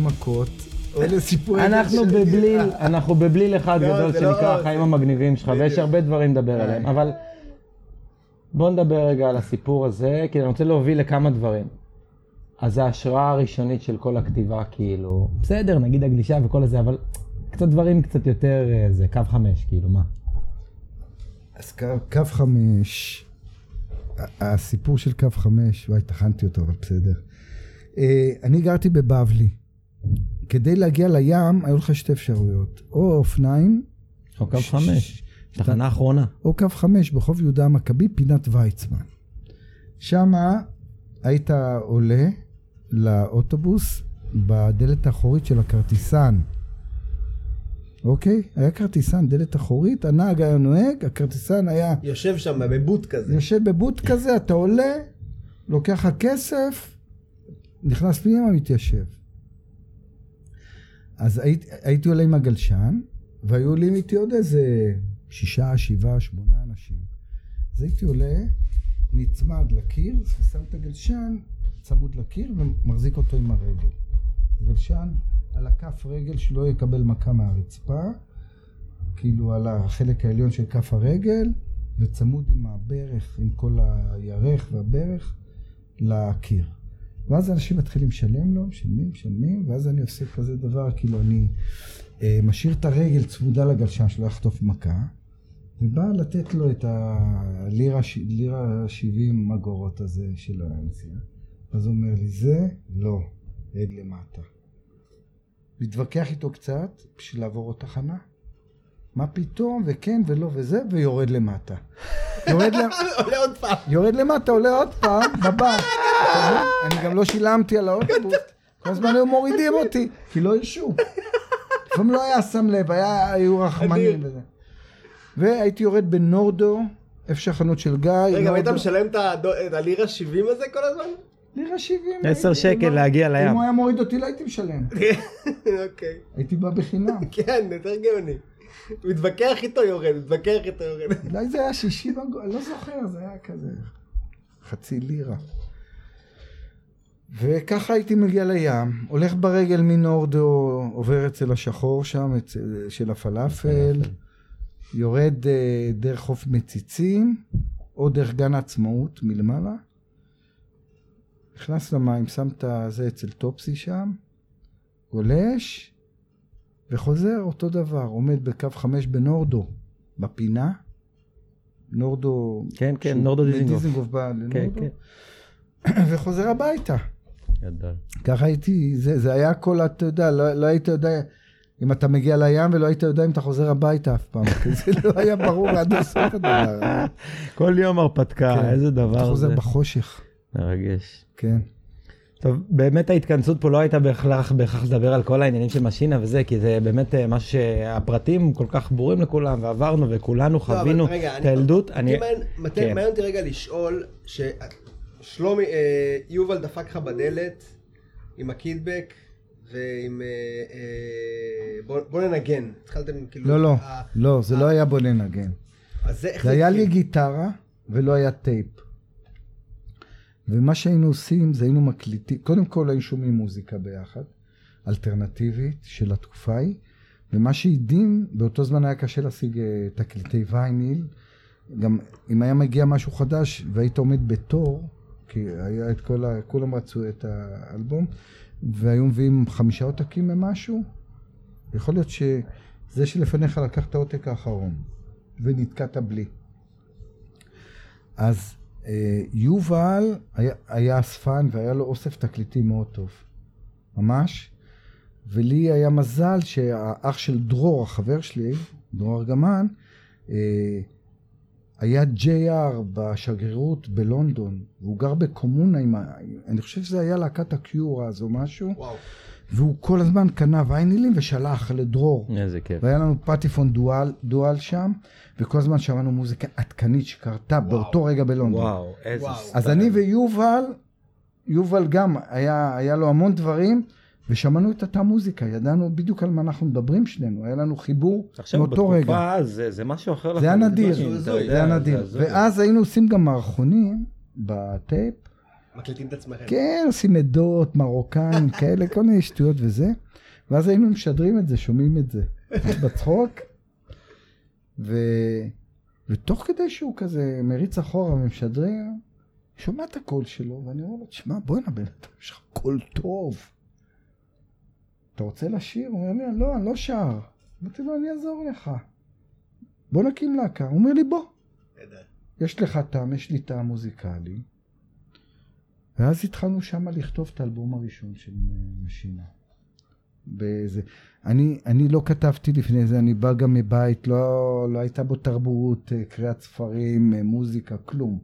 מכות, או לסיפורי... אנחנו בבליל, אנחנו בבליל אחד לא, גדול זה לא- שנקרא החיים המגניבים שלך, ויש הרבה דברים לדבר עליהם, אבל בוא נדבר רגע על הסיפור הזה, כי אני רוצה להוביל לכמה דברים. אז ההשראה הראשונית של כל הכתיבה, כאילו, בסדר, נגיד הגלישה וכל הזה, אבל קצת דברים קצת יותר, אה, זה קו חמש, כאילו, מה? אז קו, קו חמש, הסיפור של קו חמש, וואי, טחנתי אותו, אבל בסדר. אה, אני גרתי בבבלי. כדי להגיע לים, היו לך שתי אפשרויות. או אופניים, או קו ש- חמש, ש- תחנה אחרונה. או קו חמש ברחוב יהודה המכבי, פינת ויצמן. שמה היית עולה לאוטובוס בדלת האחורית של הכרטיסן. אוקיי? היה כרטיסן, דלת אחורית, הנהג היה נוהג, הכרטיסן היה יושב שם בבוט כזה. יושב בבוט כזה, אתה עולה, לוקח לך כסף, נכנס פנימה, מתיישב. אז הייתי, הייתי עולה עם הגלשן, והיו עולים איתי עוד איזה שישה, שבעה, שמונה אנשים. אז הייתי עולה, נצמד לקיר, ושם את הגלשן צמוד לקיר ומחזיק אותו עם הרגל. גלשן על הכף רגל שלא יקבל מכה מהרצפה, כאילו על החלק העליון של כף הרגל, וצמוד עם הברך, עם כל הירך והברך, לקיר. ואז אנשים מתחילים לשלם לו, משלמים, משלמים, ואז אני עושה כזה דבר, כאילו אני אה, משאיר את הרגל צמודה לגלשן שלא יחטוף מכה, ובא לתת לו את הלירה לירה 70 אגורות הזה של הנסיעה. אז הוא אומר לי, זה לא, רד למטה. מתווכח איתו קצת בשביל לעבור עוד תחנה. מה פתאום, וכן ולא וזה, ויורד למטה. יורד, למ... עולה עוד פעם. יורד למטה, עולה עוד פעם, בבנק. אני גם לא שילמתי על האוטובוס. כל הזמן היו מורידים אותי, כי לא הרשו. לפעמים לא היה שם לב, היו רחמנים. וזה. והייתי יורד בנורדו, איפה שהחנות של גיא. רגע, והיית נורדו. משלם את הלירה 70 הזה כל הזמן? לירה 70. עשר הייתי, שקל מה? להגיע לים. אם הוא היה מוריד אותי לא הייתי משלם. אוקיי. הייתי בא בחינם. כן, יותר גאוני. מתווכח איתו יורד, מתווכח איתו יורד. אולי זה היה 60 אגורות, אני לא זוכר, זה היה כזה חצי לירה. וככה הייתי מגיע לים, הולך ברגל מנורדו, עובר אצל השחור שם, אצל, של הפלאפל, יורד אה, דרך חוף מציצים, או דרך גן העצמאות מלמעלה, נכנס למים, שם את זה אצל טופסי שם, גולש, וחוזר אותו דבר, עומד בקו חמש בנורדו, בפינה. נורדו... כן, כן, נורדו דיזינגוף. דיזינגוף בא כן, לנורדו, כן. וחוזר הביתה. גדול. ככה הייתי, זה, זה היה הכל, אתה יודע, לא, לא היית יודע אם אתה מגיע לים ולא היית יודע אם אתה חוזר הביתה אף פעם, כי זה לא היה ברור עד הסוף הדבר. כל יום הרפתקה, כן. איזה אתה דבר חוזר זה. בחושך, מרגש. כן. טוב, באמת ההתכנסות פה לא הייתה בהכרח בהכרח לדבר על כל העניינים של משינה וזה, כי זה באמת אה, משהו שהפרטים כל כך ברורים לכולם, ועברנו וכולנו לא, חווינו את אני- הילדות. אני... מעניין כן. מעניין אותי רגע לשאול, ששלומי, אה, יובל דפק לך בדלת עם הקידבק ועם... אה, אה, בוא- בוא ננגן. התחלתם כאילו... לא, לא, אה, לא, זה לא היה בוא ננגן. אז זה זה היה? לי גיטרה ולא היה טייפ. ומה שהיינו עושים זה היינו מקליטים, קודם כל היינו שומעים מוזיקה ביחד, אלטרנטיבית של התקופה ההיא, ומה שהדהים, באותו זמן היה קשה להשיג אה, תקליטי וייניל, גם אם היה מגיע משהו חדש והיית עומד בתור, כי היה את כל ה... כולם רצו את האלבום, והיו מביאים חמישה עותקים ממשהו, יכול להיות שזה שלפניך לקח את העותק האחרון, ונתקעת בלי. אז אה, יובל היה, היה אספן והיה לו אוסף תקליטים מאוד טוב, ממש. ולי היה מזל שהאח של דרור, החבר שלי, דרור ארגמן, אה, היה JR בשגרירות בלונדון, והוא גר בקומונה עם ה... אני חושב שזה היה להקת הקיורה אז או משהו, וואו. והוא כל הזמן קנה ויינילים ושלח לדרור. איזה כיף. והיה לנו פטיפון דואל, דואל שם, וכל הזמן שמענו מוזיקה עדכנית שקרתה באותו רגע בלונדון. וואו, איזה וואו. סטייל. אז אני ויובל, יובל גם, היה, היה לו המון דברים, ושמענו את אותה מוזיקה, ידענו בדיוק על מה אנחנו מדברים שנינו, היה לנו חיבור עכשיו מאותו רגע. בתקופה אז זה- זה משהו אחר. זה היה. נדיר, זה היה נדיר. ואז היינו עושים גם מערכונים בטייפ, מקליטים את עצמכם. כן, עושים עדות, מרוקאים, כאלה, כל מיני שטויות וזה. ואז היינו משדרים את זה, שומעים את זה, בצחוק. ו... ותוך כדי שהוא כזה מריץ אחורה ומשדרים, שומע את הקול שלו, ואני אומר לו, תשמע, בוא'נה, בן אדם, יש לך קול טוב. אתה רוצה לשיר? הוא אומר לי, לא, אני לא שר. אמרתי לו, אני אעזור לך. בוא נקים להקה. הוא אומר לי, בוא. יש לך טעם, יש לי טעם מוזיקלי. ואז התחלנו שם לכתוב את האלבום הראשון של אה, משינה. באיזה... אני, אני לא כתבתי לפני זה, אני בא גם מבית, לא, לא הייתה בו תרבות, אה, קריאת ספרים, אה, מוזיקה, כלום.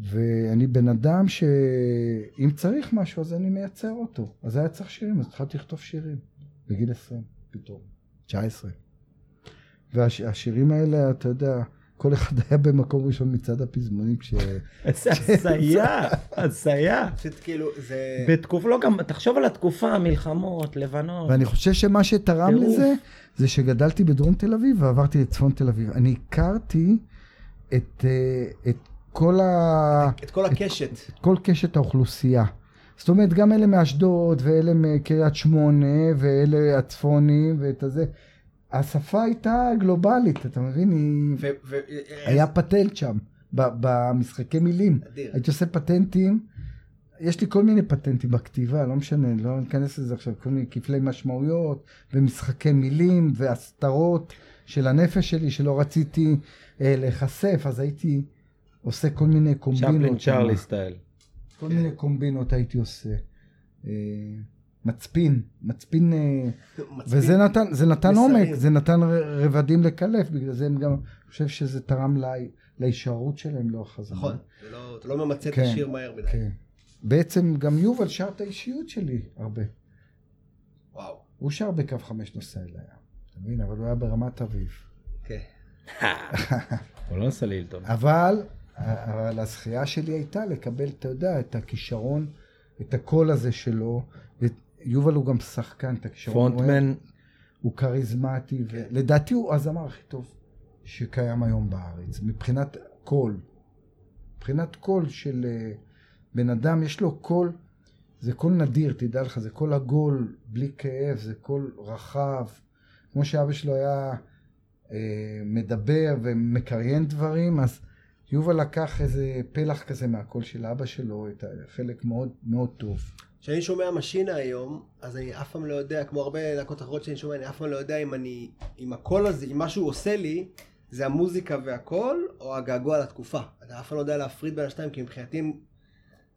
ואני בן אדם שאם צריך משהו אז אני מייצר אותו. אז היה צריך שירים, אז התחלתי לכתוב שירים. בגיל 20 פתאום, 19. והשירים האלה, אתה יודע, כל אחד היה במקום ראשון מצד הפזמונים כש... איזה הזיה, הזיה. פשוט כאילו, זה... בתקופה, לא גם, תחשוב על התקופה, מלחמות, לבנון. ואני חושב שמה שתרם. לזה, זה שגדלתי בדרום תל אביב ועברתי לצפון תל אביב. אני הכרתי את, אה, את כל ה... את כל הקשת. את כל קשת האוכלוסייה. זאת אומרת, גם אלה מאשדוד, ואלה מקריית שמונה, ואלה הצפונים, ואת הזה. השפה הייתה גלובלית, אתה מבין? היא... ו- ו- היה פטנט שם, ב- במשחקי מילים. אדיר. הייתי עושה פטנטים, יש לי כל מיני פטנטים בכתיבה, לא משנה, לא ניכנס לזה עכשיו, כל מיני כפלי משמעויות, ומשחקי מילים, והסתרות של הנפש שלי, שלא רציתי אה, להיחשף, אז הייתי עושה כל מיני קומבינות. צ'פלין שם. צ'רלי סטייל. כל מיני קומבינות הייתי עושה. אה, מצפין, מצפין, אה, מצפין. וזה נתן, זה נתן. עומק, זה נתן רבדים לקלף, בגלל זה אני גם חושב שזה תרם לה- להישארות שלהם לאורך הזמן. נכון. לא- אתה לא ממצה את כן, השיר מהר מדי. כן. בעצם גם יובל שר את האישיות שלי הרבה. וואו. הוא שר בקו חמש נוסע אל הים, אתה מבין? אבל הוא היה ברמת אביב. כן. הוא לא עושה לי עילטון. אבל, אבל הזכייה שלי הייתה לקבל, אתה יודע, את הכישרון, את הקול הזה שלו. ויובל הוא גם שחקן, את הכישרון. frontman, הוא כריזמטי, ולדעתי הוא הזמר הכי טוב שקיים היום בארץ, מבחינת קול. מבחינת קול של אה, בן אדם, יש לו קול, זה קול נדיר, תדע לך, זה קול עגול, בלי כאב, זה קול רחב. כמו שאבא שלו היה אה, מדבר ומקריין דברים, אז יובל לקח איזה פלח כזה מהקול של אבא שלו, את חלק מאוד מאוד טוב. כשאני שומע משינה היום, אז אני אף פעם לא יודע, כמו הרבה להקות אחרות שאני שומע, אני אף פעם לא יודע אם אני, אם הקול הזה, אם מה שהוא עושה לי, זה המוזיקה והקול, או הגעגוע לתקופה. אתה אף פעם לא יודע להפריד בין השתיים, כי מבחינתי הם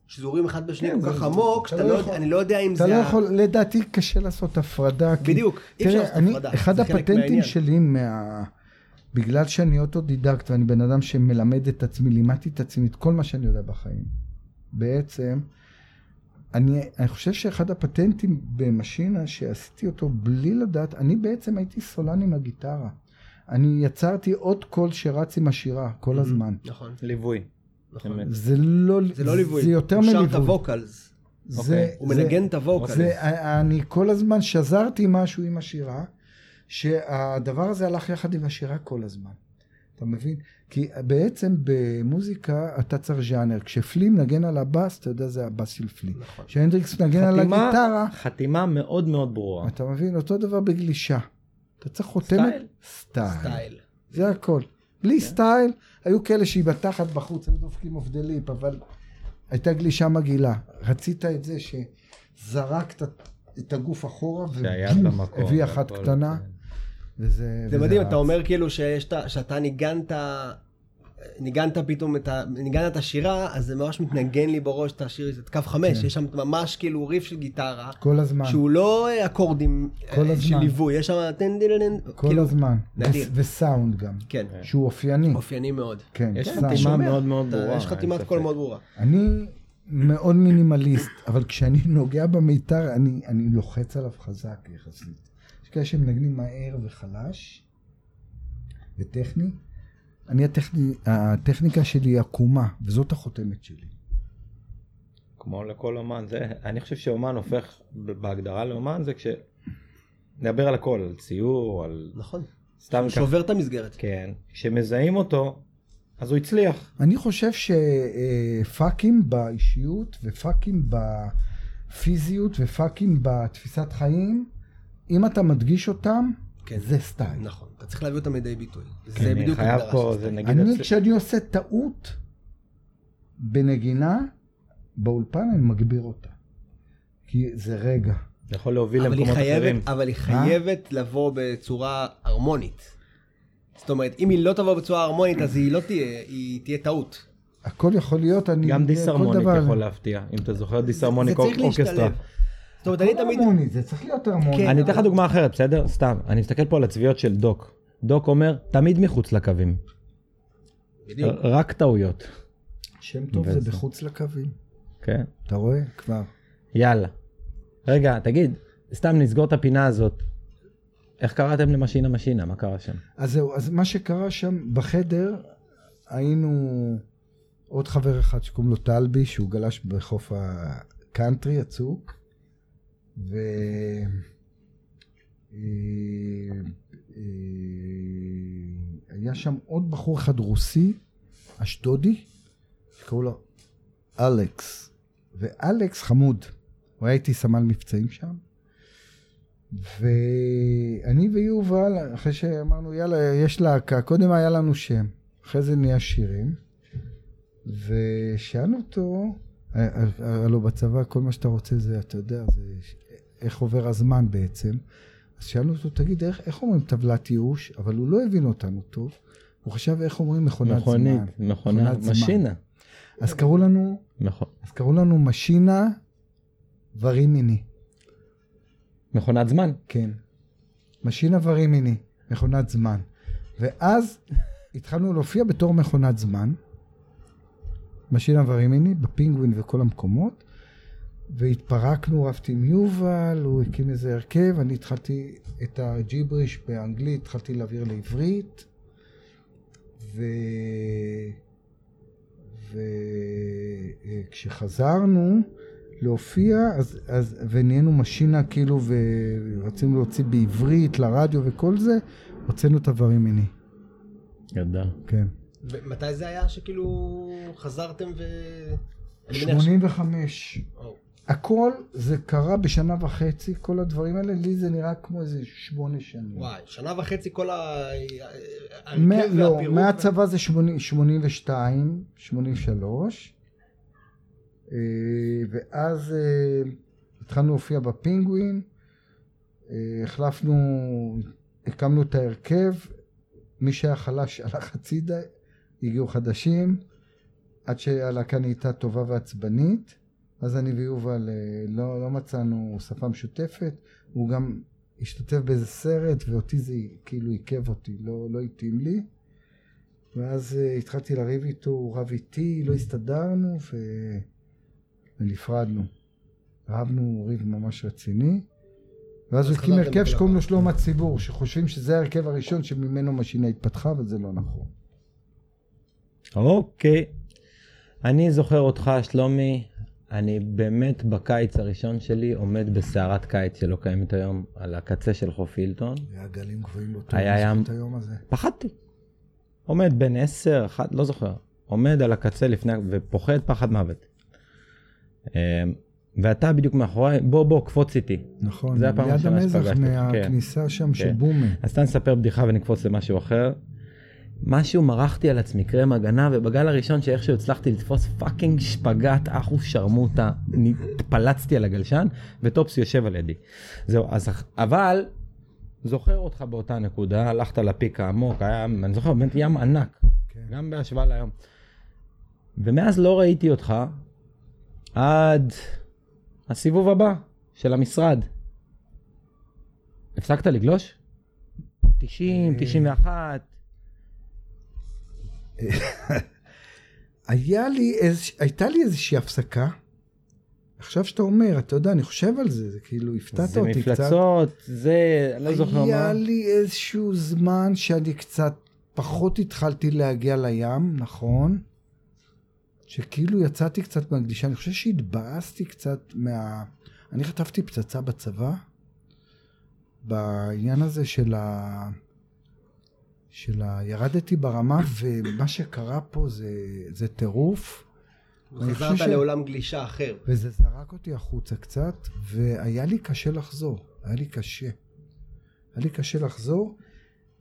שזורים אחד בשני כן, כל כך עמוק, אתה שאתה לא לא, יכול- אני לא יודע אם אתה זה... לא ה- יכול, לדעתי קשה לעשות הפרדה. בדיוק, אי אפשר לעשות הפרדה, אחד הפטנטים. שלי מה... בגלל שאני אוטודידקט ואני בן אדם שמלמד את עצמי, לימדתי את עצמי את כל מה שאני יודע בחיים. בעצם, אני, אני חושב שאחד הפטנטים במשינה שעשיתי אותו בלי לדעת, אני בעצם הייתי סולן עם הגיטרה. אני יצרתי עוד קול שרץ עם השירה כל הזמן. נכון, ליווי. נכון. זה לא, זה לא ליווי, זה יותר הוא שר את מליווי. הווקלס, זה. הוא זה- מנגן את ה vocals. זה, אני כל הזמן שזרתי משהו עם השירה, שהדבר הזה הלך יחד עם השירה כל הזמן. אתה מבין? כי בעצם במוזיקה אתה צריך ז'אנר. כשפלי מנגן על הבאס, אתה יודע זה הבאס של פלי. נכון. כשהנדריקס מנגן על הגיטרה, חתימה מאוד מאוד ברורה. אתה מבין? אותו דבר בגלישה. אתה צריך חותמת... style. style. זה הכל. בלי style, היו כאלה שהיא בתחת בחוץ, היו דופקים off the lip, אבל הייתה גלישה מגעילה. רצית את זה שזרקת את הגוף אחורה, שהיה ובום, במקום. הביא אחת קטנה, כן. וזה... זה וזה מדהים, רץ. אתה אומר כאילו שאתה ניגנת, ניגנת פתאום את ה... ניגנת את השירה, אז זה ממש מתנגן לי בראש את השיר, את קו חמש, כן. יש שם ממש כאילו ריף של גיטרה, כל הזמן, שהוא לא אה, אקורדים כל אה, של הזמן. ליווי, יש שם כל כאילו, הזמן. נדיר. ו- וסאונד גם, כן, שהוא אופייני. אופייני מאוד. כן, יש סאונד. חתימה מאוד מאוד ברורה. יש חתימת. קול מאוד ברורה. אני מאוד מינימליסט, אבל כשאני נוגע במיתר, אני, אני לוחץ עליו חזק יחסית. יש כאלה שמנגנים מהר וחלש וטכני. אני הטכני, הטכניקה שלי היא עקומה, וזאת החותמת שלי. כמו לכל אומן, זה, אני חושב שאומן הופך בהגדרה לאומן זה כש... נדבר על הכל, על ציור, על נכון. סתם ככה. שובר את המסגרת. כן, כשמזהים אותו, אז הוא הצליח. אני חושב שפאקים באישיות ופאקים בפיזיות ופאקים בתפיסת חיים, אם אתה מדגיש אותם, כן. זה סטייל. נכון, אתה צריך להביא אותם לידי ביטוי. זה כן, אני בדיוק חייב פה, של זה סטייל. נגיד... אני, אצל- כשאני עושה טעות בנגינה, באולפן אני מגביר אותה. כי זה רגע. זה יכול להוביל למקומות אחרים. חייבת, אבל היא חייבת לבוא בצורה הרמונית. זאת אומרת, אם היא לא תבוא בצורה הרמונית, אז היא לא תהיה, היא תהיה טעות. הכל יכול להיות, אני... גם דיסהרמוניק יכול להפתיע, אם אתה זוכר דיסהרמוניק זה צריך אורקסטרה. זאת אומרת, אני תמיד... הרמוני, זה צריך להיות הרמוני. כן. אני אתן לך דוגמה אחרת, בסדר? סתם. אני מסתכל פה על הצביעות של דוק. דוק אומר, תמיד מחוץ לקווים. בדיוק. רק טעויות. שם טוב זה בחוץ לקווים. כן. אתה רואה? כבר. יאללה. רגע, תגיד, סתם נסגור את הפינה הזאת. איך קראתם למשינה משינה? מה קרה שם? אז זהו, אז מה שקרה שם בחדר, היינו עוד חבר אחד שקוראים לו טלבי, שהוא גלש בחוף הקאנטרי הצוק, ו... אה, אה, היה שם עוד בחור אחד רוסי, אשדודי, שקראו לו אלכס, ואלכס חמוד, הוא היה איתי סמל מבצעים שם. ואני ויובל, אחרי שאמרנו, יאללה, יש להקה, קודם היה לנו שם, אחרי זה נהיה שירים, ושאלנו אותו, אה, הלו בצבא כל מה שאתה רוצה זה, אתה יודע, זה איך עובר הזמן בעצם. אז שאלנו אותו, תגיד, איך, איך אומרים טבלת ייאוש? אבל הוא לא הבין אותנו טוב, הוא חשב איך אומרים מכונת מכונית, זמן. מכונה, מכונת זמן. משינה. אז קראו לנו, מכו- אז קראו לנו משינה ורימיני. מכונת זמן. כן. משינה ורימיני, מכונת זמן. ואז התחלנו להופיע בתור מכונת זמן, משינה ורימיני, בפינגווין וכל המקומות, והתפרקנו, רבתי עם יובל, הוא הקים איזה הרכב, אני התחלתי את הג'יבריש באנגלית, התחלתי להעביר לעברית, ו... וכשחזרנו להופיע, אז, אז, ונהיינו משינה כאילו, ורצינו להוציא בעברית, לרדיו וכל זה, הוצאנו את הוורימיני, גדל. כן. ומתי זה היה שכאילו חזרתם ו... אני מניח ש- 85. או, הכל זה קרה בשנה וחצי, כל הדברים האלה, לי זה נראה כמו איזה שמונה שנים. וואי, שנה וחצי כל ה... מה- ההרכב לא, והפירוק. מהצבא זה 80 82, 83, אה, ואז אה, התחלנו להופיע בפינגווין, אה, החלפנו, הקמנו את ההרכב, מי שהיה חלש הלך הצידה, הגיעו חדשים, עד שהלהקה נהייתה טובה ועצבנית, אז אני ויובל אה, לא, לא מצאנו שפה משותפת, הוא גם השתתף באיזה סרט, ואותי זה כאילו עיכב אותי, לא, לא התאים לי. ואז uh, התחלתי לריב איתו, הוא רב איתי, לא הסתדרנו, ו... ונפרדנו. רבנו ריב ממש רציני. ואז אז הוא הקים הרכב שקוראים לו. שלום הציבור, שחושבים שזה ההרכב הראשון שממנו משינה התפתחה, אבל זה לא נכון. אוקיי. אני זוכר אותך, שלומי, אני באמת בקיץ הראשון שלי עומד בסערת קיץ שלא קיימת היום, על הקצה של חוף הילטון. היה גלים גבוהים באותו היה ים. את היום הזה. פחדתי. עומד בין 10, 1, לא זוכר. עומד על הקצה לפני, ופוחד פחד מוות. אמ, ואתה בדיוק מאחוריי, בוא בוא קפוץ איתי. נכון, זה הפעם הראשונה המזח שפגשתי. מהכניסה שם של כן. בומה. אז אתה נספר בדיחה ונקפוץ למשהו אחר. משהו מרחתי על עצמי קרם הגנה, ובגל הראשון שאיכשהו הצלחתי לתפוס פאקינג שפגאט, אחו שרמוטה, התפלצתי על הגלשן, וטופס יושב על ידי. זהו, אז, אבל, זוכר אותך באותה נקודה, הלכת ל peak העמוק, היה, אני זוכר, באמת ים ענק, כן. גם בהשוואה להיום. ומאז לא ראיתי אותך עד הסיבוב הבא של המשרד. הפסקת לגלוש? 90, 91. היה לי איז... הייתה לי איזושהי הפסקה. עכשיו שאתה אומר, אתה יודע, אני חושב על זה, זה כאילו הפתעת זה אותי קצת. מפלצות, זה, לא זוכר היה מה. לי איזשהו זמן שאני קצת פחות התחלתי להגיע לים, נכון? שכאילו יצאתי קצת מהקדישה, אני חושב שהתבאסתי קצת מה... אני חטפתי פצצה בצבא, בעניין הזה של ה... של ה... ירדתי ברמה, ומה שקרה פה זה, זה טירוף. חזרת ש- לעולם גלישה אחר. וזה זרק אותי החוצה קצת, והיה לי קשה לחזור. היה לי קשה. היה לי קשה לחזור.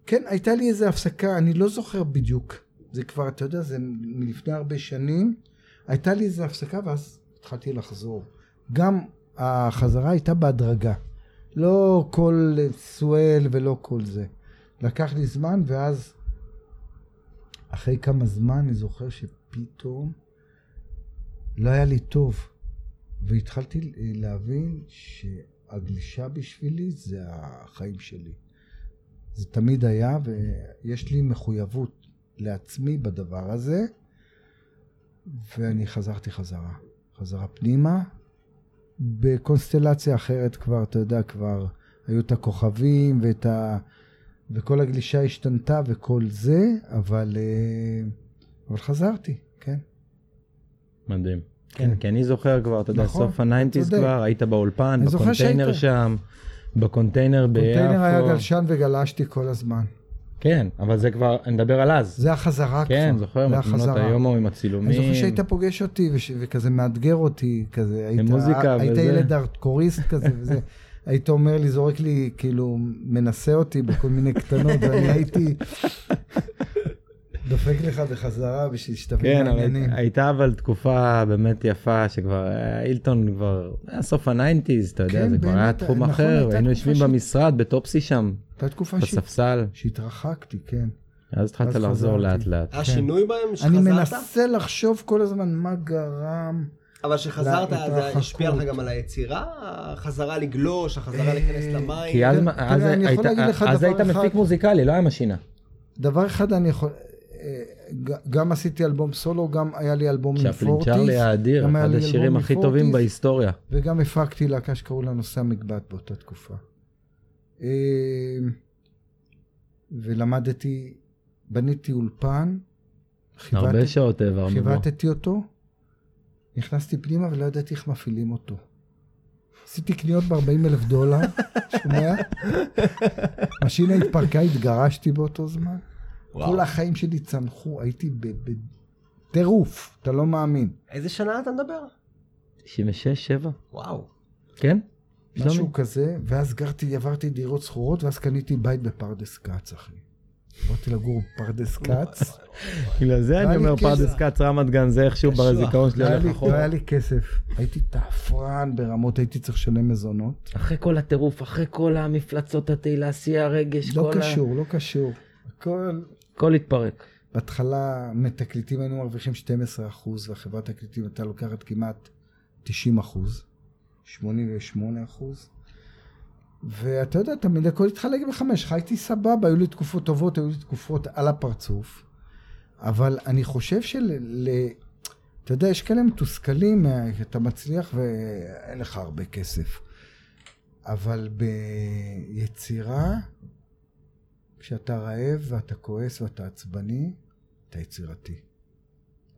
כן, הייתה לי איזו הפסקה, אני לא זוכר בדיוק. זה כבר, אתה יודע, זה מלפני הרבה שנים. הייתה לי איזו הפסקה, ואז התחלתי לחזור. גם החזרה הייתה בהדרגה. לא כל סואל ולא כל זה. לקח לי זמן, ואז אחרי כמה זמן אני זוכר שפתאום לא היה לי טוב. והתחלתי להבין שהגלישה בשבילי זה החיים שלי. זה תמיד היה, ויש לי מחויבות לעצמי בדבר הזה, ואני חזרתי חזרה. חזרה פנימה. בקונסטלציה אחרת כבר, אתה יודע, כבר היו את הכוכבים ואת ה... וכל הגלישה השתנתה וכל זה, אבל, אה, אבל חזרתי, כן. מדהים. כן. כן, כי אני זוכר כבר, אתה יודע, נכון, סוף ה nineties. כבר, היית באולפן, אני בקונטיינר שהיית. שם, בקונטיינר ביפו. קונטיינר היה גלשן וגלשתי כל הזמן. כן, אבל זה כבר, אני מדבר על אז. זה החזרה כבר. כן, זוכר, החזרה. היום עם אני הצילומים. זוכר שהיית פוגש אותי וש... וכזה מאתגר אותי, כזה, היית, היית וזה. ילד הארדקוריסט כזה וזה, היית אומר לי, זורק לי, כאילו, מנסה אותי בכל מיני קטנות, ואני הייתי דופק לך בחזרה בשביל שתבין כן, אבל מעניינים. הייתה אבל תקופה באמת יפה, שכבר אה, הילטון כבר, היה סוף ה nineties, אתה יודע, כן, זה כבר היה תחום נכון, אחר, היינו יושבים ש- במשרד, ב Topsea שם, הייתה תקופה ש... בספסל, שהתרחקתי, כן. אז התחלת לחזור. לאט לאט. היה כן. שינוי בהם אני שחזרת? מנסה לחשוב כל הזמן מה גרם. אבל שחזרת, זה. השפיע לך גם על היצירה? החזרה לגלוש, החזרה להיכנס למים? כי אז יכול היית- אז. מפיק מוזיקלי, לא היה משינה. דבר אחד אני יכול... אה, גם עשיתי אלבום סולו, גם היה לי אלבום עם פורטיס. צ'רלי האדיר, גם היה אחד השירים הכי טובים. בהיסטוריה. וגם הפקתי להקה שקראו לה נושא המקבט באותה תקופה. אה, ולמדתי, בניתי אולפן, הרבה שעות העברנו בו. חיבטתי אותו, נכנסתי פנימה ולא ידעתי איך מפעילים אותו. עשיתי קניות ב-40 אלף דולר, שומע? משינה התפרקה, התגרשתי באותו זמן. וואו. כל החיים שלי צנחו, הייתי ב- בטירוף, אתה לא מאמין. איזה שנה אתה מדבר? 96, 7, וואו. כן? משהו? כזה, ואז גרתי, עברתי דירות שכורות, ואז קניתי בית בפרדס כץ, אחי. עברתי לגור בפרדס כץ, בגלל זה היה אני אומר. פרדס כץ רמת גן זה איכשהו קשוח. בזיכרון שלי לא הולך לי- לא אחורה. היה לי כסף. הייתי תעפרן ברמות, הייתי צריך לשלם מזונות. אחרי כל הטירוף, אחרי כל המפלצות התהילה, שיא הרגש, לא כל ה- קשור, לא קשור. הכל... הכל התפרק. בהתחלה מתקליטים היינו מרוויחים 12% והחברת תקליטים הייתה לוקחת כמעט 90%, 88%. ואתה יודע, תמיד הכל התחלק בחמש, חייתי סבבה, היו לי תקופות טובות, היו לי תקופות על הפרצוף. אבל אני חושב של... ל- אתה יודע, יש כאלה מתוסכלים, אה, אתה מצליח ואין לך הרבה כסף. אבל ביצירה, כשאתה רעב ואתה כועס ואתה עצבני, אתה יצירתי.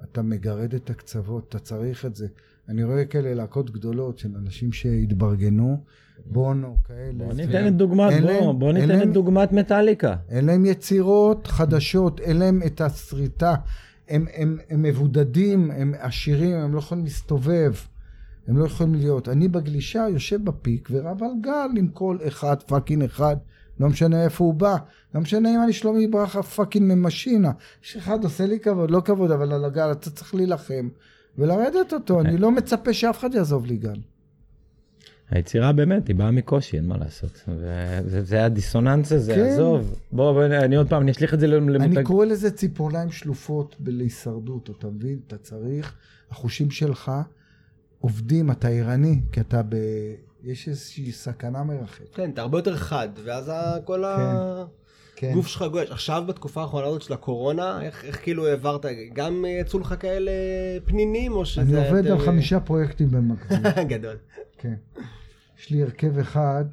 אתה מגרד את הקצוות, אתה צריך את זה. אני רואה כאלה להקות גדולות של אנשים שהתברגנו, בונו, כאלה. בוא ניתן את דוגמת, בוא, בוא ניתן את דוגמת מטאליקה. אין להם יצירות חדשות, אין להם את הסריטה. הם, הם, הם מבודדים, הם עשירים, הם לא יכולים להסתובב. הם לא יכולים להיות. אני בגלישה יושב ב peak ורב על גל עם כל אחד, fucking אחד, לא משנה איפה הוא בא. לא משנה אם אני שלומי ברכה fucking ממשינה. יש אחד עושה לי כבוד, לא כבוד, אבל על הגל אתה צריך להילחם ולרדת אותו. אני לא מצפה שאף אחד יעזוב לי גל. היצירה באמת, היא באה מקושי, אין מה לעשות. וזה זה הדיסוננס הזה, כן. עזוב. בוא, בוא, אני עוד פעם, אני אשליך את זה אני למותג... קורא לזה ציפורניים שלופות להישרדות, אתה מבין? אתה צריך, החושים שלך עובדים, אתה ערני, כי אתה ב... יש איזושהי סכנה מרחפת. כן, אתה הרבה יותר חד, ואז ה- כל כן. הגוף שלך גועש. עכשיו בתקופה האחרונה הזאת של הקורונה, איך איך כאילו העברת, גם יצאו לך כאלה פנינים, או שזה... אני עובד יותר- על חמישה פרויקטים במקביל, גדול. כן. יש לי הרכב אחד,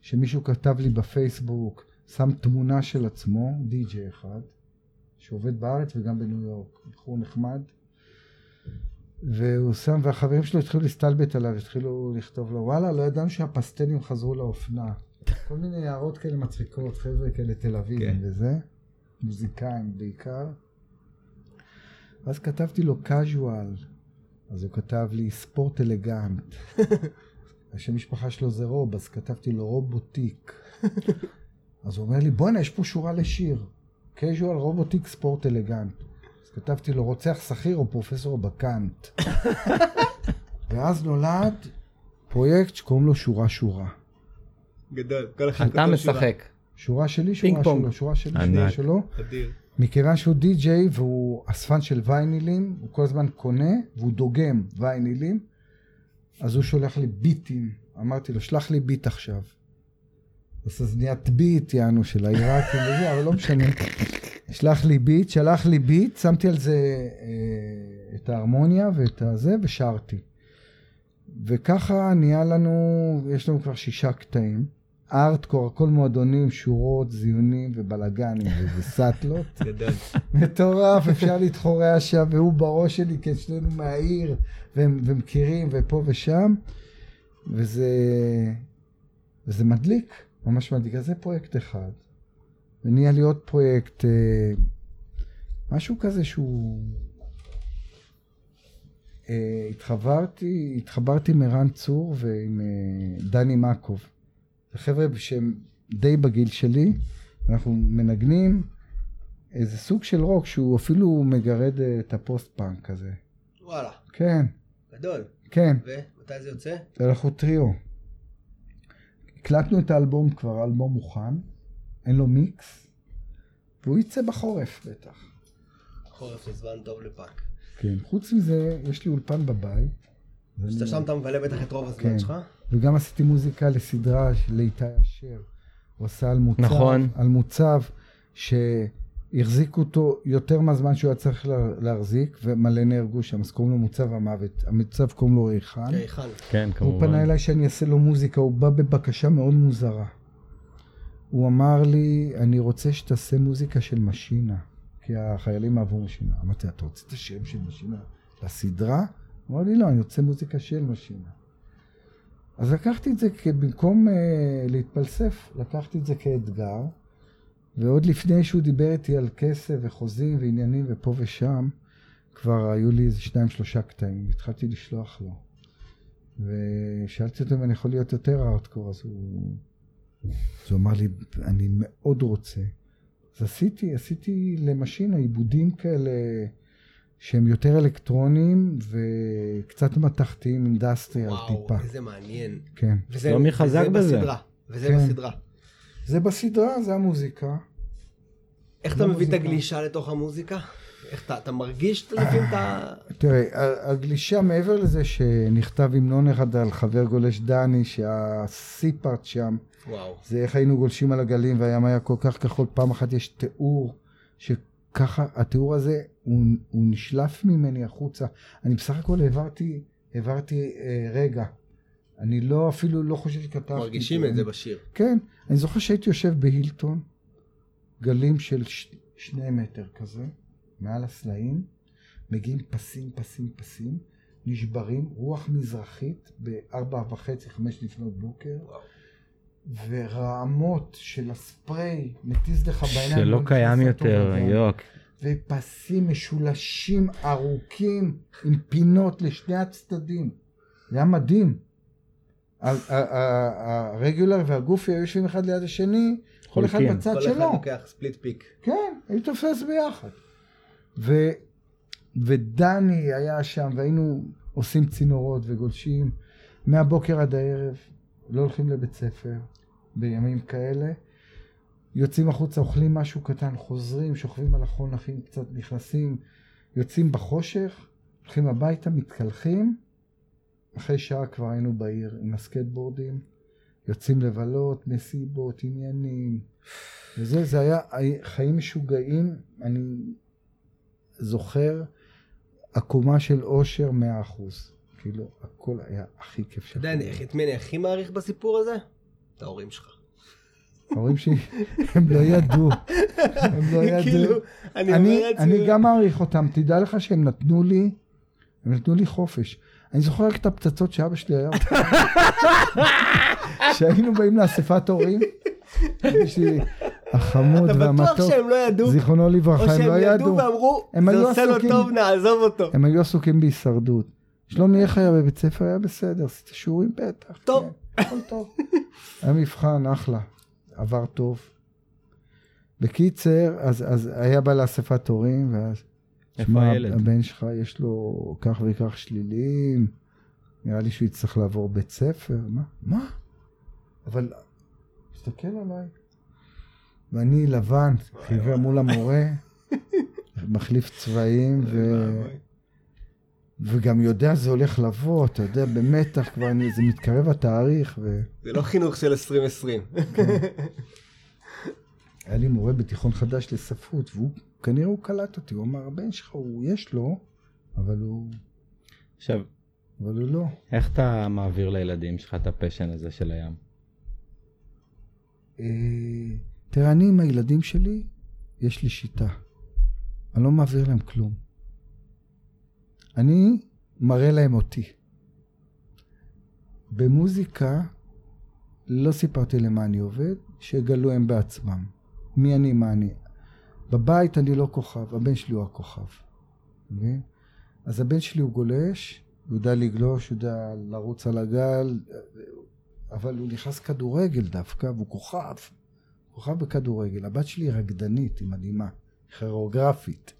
שמישהו כתב לי בפייסבוק, שם תמונה של עצמו, די.ג'יי אחד, שעובד בארץ וגם בניו יורק, בחור נחמד. והוא שם, והחברים שלו התחילו להסתלבט עליו, התחילו לכתוב לו, וואלה, לא ידענו שהפסטלים חזרו לאופנה. כל מיני הערות כאלה מצחיקות, חבר'ה כאלה תל אביבים כן. וזה. מוזיקאים בעיקר. ואז כתבתי לו casual, אז הוא כתב לי ספורט אלגנט. השם משפחה שלו זה רוב, אז כתבתי לו רובוטיק. אז הוא אומר לי, בואנה, יש פה שורה לשיר. casual רובוטיק ספורט אלגנט. אז כתבתי לו, רוצח שכיר או פרופסור בקאנט. ואז נולד פרויקט שקוראים לו שורה שורה. גדול. כל אחד אתה כותב שורה. משחק. שורה שלי, שורה. שלו, שורה שלי. שורה שלו. אדיר. מכיוון שהוא די-ג'יי והוא אספן של ויינילים, הוא כל הזמן קונה והוא דוגם ויינילים, אז הוא שולח לי ביטים. אמרתי לו, שלח לי ביט עכשיו. אז זה נהיית ביט, יענו, של העיראקים וזה, אבל לא משנה. שלח לי ביט, שלח לי ביט, שמתי על זה אה, את ההרמוניה ואת הזה, ושרתי. וככה נהיה לנו, יש לנו כבר שישה קטעים. ארטקור, הכל מועדונים, שורות, זיונים ובלאגנים וסאטלות. מטורף, אפשר להתחורע שם, והוא בראש שלי, כי שנינו מהעיר, והם, ומכירים, ופה ושם, וזה, וזה מדליק, ממש מדליק. אז זה פרויקט אחד. ונהיה לי עוד פרויקט, אה, משהו כזה שהוא... אה, התחברתי, התחברתי עם ערן צור ועם אה, דני מקוב. חבר'ה שהם די בגיל שלי, אנחנו מנגנים איזה סוג של רוק שהוא אפילו מגרד אה, את ה post punk כזה. וואלה. כן, גדול. כן, ומתי זה יוצא? אנחנו טריו. הקלטנו את האלבום כבר, האלבום מוכן, אין לו מיקס, והוא יצא בחורף בטח. חורף זה זמן טוב לפאק. כן, חוץ מזה, יש לי אולפן בבית. אז אתה שם אתה מבלה בטח את רוב הזמן כן. שלך? וגם עשיתי מוזיקה לסדרה של איתי אשר. הוא עשה על מוצב, נכון. על מוצב שהחזיקו אותו יותר מהזמן שהוא היה צריך לה- להחזיק, ומלא נהרגו שם, אז קוראים לו מוצב המוות. המוצב קוראים לו ריחן. ריחן. כן, הוא כמובן. פנה אליי שאני אעשה לו מוזיקה, הוא בא בבקשה מאוד מוזרה. הוא אמר לי, אני רוצה שתעשה מוזיקה של משינה, כי החיילים אהבו משינה. אמרתי, אתה רוצה את השם של משינה לסדרה? הוא אמר לי, לא, אני רוצה מוזיקה של משינה. אז לקחתי את זה, במקום uh, להתפלסף, לקחתי את זה כאתגר, ועוד לפני שהוא דיבר איתי על כסף וחוזים ועניינים ופה ושם, כבר היו לי איזה שניים שלושה קטעים, התחלתי לשלוח לו. ושאלתי אותו אם אני יכול להיות יותר הארדקור, אז הוא... אז הוא אמר לי, אני מאוד רוצה. אז עשיתי, עשיתי למשינה עיבודים כאלה שהם יותר אלקטרוניים וקצת מתכתיים, אינדסטריאל וואו, טיפה. איזה מעניין. כן. וזה- שלומי חזק וזה בזה. בסדרה. וזה כן. בסדרה. זה בסדרה, זה המוזיקה. איך אתה מביא את מוזיקה. הגלישה לתוך המוזיקה? איך אתה, אתה מרגיש לפעמים את ה... תראה, הגלישה מעבר לזה שנכתב המנון אחד על חבר גולש דני, שהסי-פארט שם, וואו. זה איך היינו גולשים על הגלים והים היה כל כך כחול. פעם אחת יש תיאור שככה, התיאור הזה הוא, הוא נשלף ממני החוצה. אני בסך הכל העברתי, העברתי אה, רגע. אני לא, אפילו לא חושב שכתבתי. מרגישים את זה בשיר. כן, אני זוכר שהייתי יושב בהילטון, גלים של ש... שני מטר כזה, מעל הסלעים, מגיעים פסים, פסים, פסים, נשברים, רוח מזרחית בארבע וחצי, חמש לפנות בוקר, וואו. ורעמות של הספרי מטיז לך בעיניים. שלא לא קיים יותר. יוק. ופסים משולשים ארוכים עם פינות לשני הצדדים. זה היה מדהים. הרגולר והגופי היו יושבים אחד ליד השני, כל אחד. בצד כל אחד שלו. לוקח ספליט פיק. כן, היו תופס ביחד. ו, ודני היה שם, והיינו עושים צינורות וגולשים מהבוקר עד הערב, לא הולכים לבית ספר בימים כאלה. יוצאים החוצה, אוכלים משהו קטן, חוזרים, שוכבים על החול, נחים קצת, נכנסים, יוצאים בחושך, הולכים הביתה, מתקלחים. אחרי שעה כבר היינו בעיר עם הסקטבורדים, יוצאים לבלות, מסיבות, עניינים. וזה, זה היה חיים משוגעים, אני זוכר עקומה של אושר מאה אחוז. כאילו, הכל היה הכי כיף אתה שיכול יודע את מי אני הכי מעריך בסיפור הזה? את ההורים שלך. ההורים שלי, הם לא ידעו. הם לא ידעו. כאילו, אני אומר אני, גם מעריך אותם, תדע לך שהם נתנו לי, הם נתנו לי חופש. אני זוכר רק את הפצצות שאבא שלי היה עושה. שהיינו באים לאספת הורים, יש לי החמוד אתה בטוח והמתוק, שהם לא ידעו? זיכרונו או לברכה, הם שהם לא ידעו ידעו. ואמרו, זה עושה לו טוב, נעזוב אותו. הם היו עסוקים בהישרדות. שלומי, איך היה בבית ספר? היה בסדר, עשית שיעורים בטח. טוב. כן, הכל טוב. היה מבחן, אחלה. עבר טוב. בקיצר, אז, אז היה בא לאספת הורים, ואז... איפה הילד? הבן שלך יש לו כך וכך שליליים, נראה לי שהוא יצטרך לעבור בית ספר. מה? מה? אבל, תסתכל עליי. ואני לבן, חיוור מול המורה, מחליף צבעים, ו... וגם יודע זה הולך לבוא, אתה יודע, במתח כבר, אני, זה מתקרב התאריך, ו... זה לא חינוך של 2020. היה לי מורה בתיכון חדש לספרות, והוא, כנראה הוא קלט אותי, הוא אמר, הבן שלך, הוא, יש לו, אבל הוא, עכשיו, אבל הוא לא. איך אתה מעביר לילדים שלך את הפשן הזה של הים? אה, תראה, אני עם הילדים שלי, יש לי שיטה. אני לא מעביר להם כלום. אני מראה להם אותי. במוזיקה לא סיפרתי למה אני עובד, שיגלו הם בעצמם. מי אני, מה אני. בבית אני לא כוכב, הבן שלי הוא הכוכב. מבין? אז הבן שלי הוא גולש, הוא יודע לגלוש, הוא יודע לרוץ על הגל, אבל הוא נכנס כדורגל דווקא, והוא כוכב. כוכב בכדורגל. הבת שלי היא רקדנית, היא מדהימה, כירוגרפית.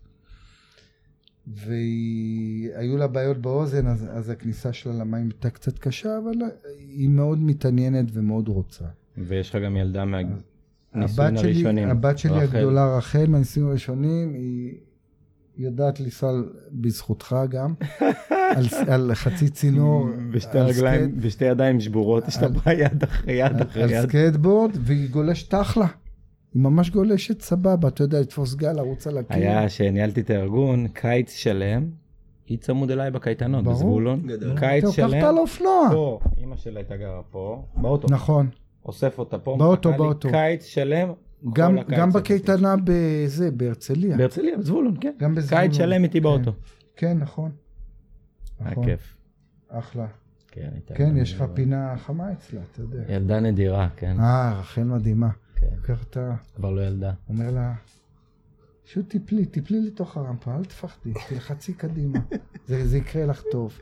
והיו לה בעיות באוזן, אז, אז הכניסה שלה למים הייתה קצת קשה, אבל היא מאוד מתעניינת ומאוד רוצה. ויש לך גם ילדה מהנישואים הראשונים. הבת שלי רחל. הגדולה רחל, מהנישואים הראשונים, היא יודעת לנסוע בזכותך גם, על, על חצי צינור, בשתי על רגליים, סקייט- בשתי ידיים שבורות, יש לה יד אחרי יד על, אחרי על יד. סקייטבורד, והיא גולשת אחלה. היא ממש גולשת סבבה, אתה יודע, לתפוס גל, לרוץ על הקיר. היה שניהלתי את הארגון, קיץ שלם, היא צמוד אליי בקייטנות. בזבולון. גדול. קיץ טוב, קח אותה שלם, על אופנוע. פה, אימא שלה הייתה גרה פה, באוטו, נכון. אוסף אותה פה, באוטו, באוטו. קיץ שלם, גם, גם. בקייטנה בזה, בהרצליה. בהרצליה, בזבולון, כן. גם בזבולון. קיץ שלם איתי כן. באוטו. כן, נכון. היה נכון. כיף. אחלה. כן, כן, יש לך נדירה. פינה חמה אצלה, אתה יודע. ילדה נדירה, כן. אה, רחל מדהימה. כן. אותה, כבר לא ילדה. אומר לה, פשוט תיפלי, תיפלי לתוך הרמפה, אל תפחדי, תלחצי קדימה. זה, זה יקרה לך טוב.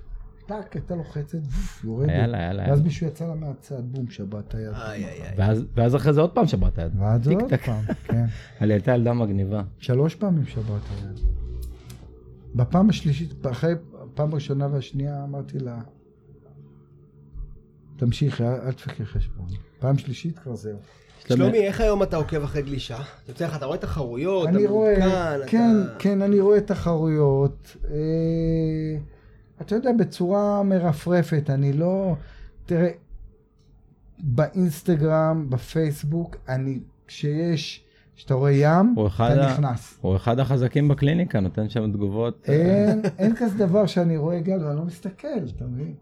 טאק, הייתה לוחצת, יורדת. היה לה, היה לה. ואז מישהו יצא לה מהצד, בום, שבת את היד. איי, איי, איי. ואז- אחרי זה עוד פעם שברת יד. ואז עוד. פעם, כן. אבל היא הייתה ילדה מגניבה. שלוש פעמים שבת היד. בפעם השלישית, אחרי הפעם הראשונה והשנייה אמרתי לה, תמשיכי, אל תפקי חשבון. פעם שלישית כבר זהו. שלומי, איך היום אתה עוקב אחרי גלישה? יוצא לך, אתה רואה תחרויות, אתה אני רואה, מעודכן, כן, אתה... כן, אני רואה תחרויות. אה, אתה יודע, בצורה מרפרפת, אני לא... תראה, באינסטגרם, בפייסבוק, אני, כשיש, כשאתה רואה ים, אתה נכנס. הוא אחד החזקים בקליניקה, נותן שם תגובות. אין, אין כזה דבר שאני רואה גל ואני לא מסתכל, אתה מבין?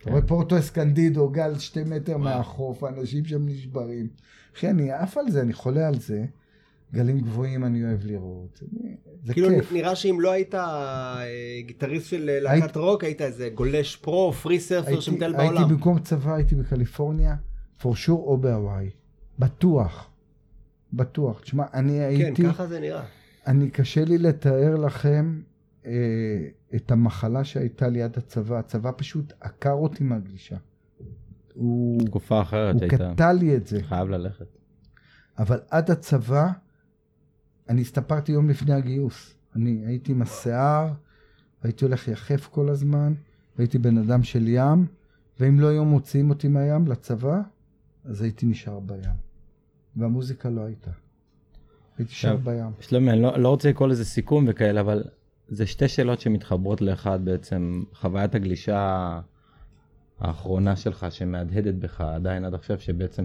אתה כן. רואה פורטו אסקנדידו, גל שתי מטר מהחוף, אנשים שם נשברים. אחי, אני עף על זה, אני חולה על זה. גלים גבוהים אני אוהב לראות. זה כאילו כיף. נראה שאם לא היית אה, גיטריסט של אה, להקת רוק, היית איזה גולש פרו, פרי סרפר הייתי- שמטייל הייתי בעולם. במקום צבא, הייתי בקליפורניה, for sure, או בהוואי. בטוח. בטוח. תשמע, אני כן, הייתי... ככה זה נראה. אני קשה לי לתאר לכם את המחלה שהייתה ליד הצבא. הצבא פשוט עקר אותי מהגלישה. הוא, תקופה אחרת הוא שהייתה. קטע לי את זה. חייב ללכת. אבל עד הצבא, אני הסתפרתי יום לפני הגיוס. אני הייתי עם השיער, הייתי הולך יחף כל הזמן, והייתי בן אדם של ים, ואם לא היו מוציאים אותי מהים לצבא, אז הייתי נשאר בים. והמוזיקה לא הייתה. הייתי נשאר בים. שלומי, אני לא, לא רוצה לקרוא לזה סיכום וכאלה, אבל זה שתי שאלות שמתחברות לאחד בעצם. חוויית הגלישה האחרונה שלך שמהדהדת בך עדיין עד עכשיו, שבעצם,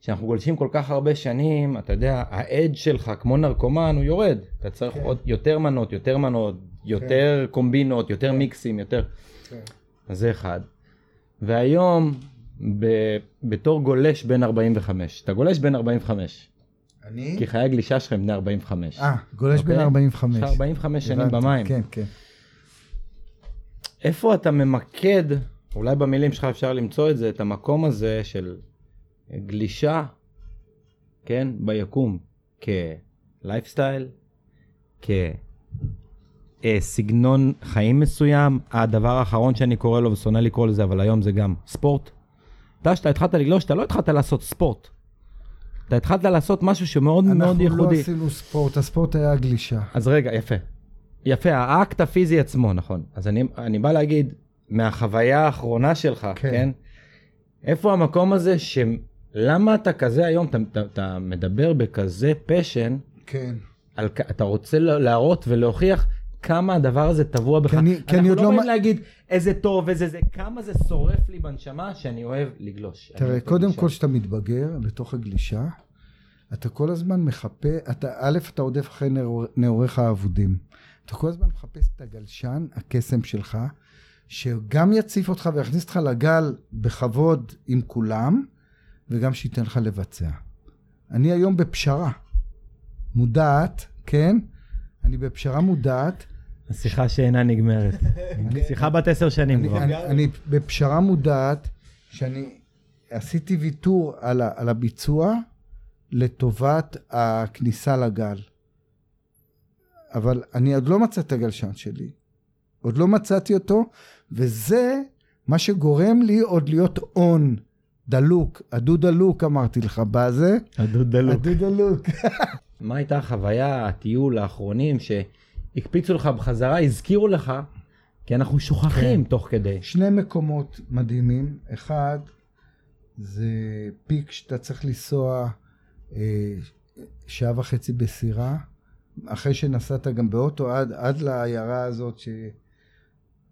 כשאנחנו גולשים כל כך הרבה שנים, אתה יודע, האדג' שלך כמו נרקומן הוא יורד. אתה צריך כן. עוד יותר מנות, יותר מנות, יותר קומבינות, יותר מיקסים, יותר... כן. אז זה אחד. והיום, ב, בתור גולש בן 45, אתה גולש בן 45, אני? כי חיי הגלישה שלך הם בני 45. אה, גולש אוקיי? בן 45. יש לך 45 שנים במים. כן, כן. איפה אתה ממקד, אולי במילים שלך אפשר למצוא את זה, את המקום הזה של גלישה, כן, ביקום. כלייפסטייל, כסגנון חיים מסוים, הדבר האחרון שאני קורא לו ושונא לקרוא לזה, אבל היום זה גם ספורט. אתה שאתה התחלת לגלוש, אתה לא התחלת לעשות ספורט. אתה התחלת לעשות משהו שמאוד מאוד אנחנו לא ייחודי. עשינו ספורט, הספורט היה גלישה. אז רגע, יפה. יפה, האקט הפיזי עצמו, נכון. אז אני, אני בא להגיד, מהחוויה האחרונה שלך, כן. כן. איפה המקום הזה ש... למה אתה כזה היום, אתה, אתה, אתה מדבר בכזה פשן, כן. על, אתה רוצה לה- להראות ולהוכיח כמה הדבר הזה טבוע בך. כי אני- כי אני עוד אנחנו לא לא מ- באים להגיד איזה טוב, איזה זה, כמה זה שורף לי בנשמה שאני אוהב לגלוש. תראה, קודם. כל כשאתה מתבגר לתוך הגלישה, אתה כל הזמן מחפה, אתה, א', אתה עודף אחרי נעור- נעוריך האבודים. אתה כל הזמן מחפש את הגלשן, הקסם שלך, שגם יציף אותך ויכניס אותך לגל בכבוד עם כולם, וגם שייתן לך לבצע. אני היום בפשרה, מודעת, כן? אני בפשרה מודעת. השיחה שאינה נגמרת. שיחה בת עשר שנים כבר. אני, בפשרה מודעת שאני עשיתי ויתור על, ה, על הביצוע לטובת הכניסה לגל. אבל אני עוד לא מצאתי את הגלשן שלי. עוד לא מצאתי אותו, וזה מה שגורם לי עוד להיות און, דלוק, הדוד דלוק אמרתי לך, בזה. הדוד דלוק. הדוד דלוק. מה הייתה החוויה, הטיול האחרונים שהקפיצו לך בחזרה, הזכירו לך, כי אנחנו שוכחים תוך כדי. שני מקומות מדהימים, אחד זה פיק שאתה צריך לנסוע אה, שעה וחצי בסירה, אחרי שנסעת גם באוטו עד, עד לעיירה הזאת ש,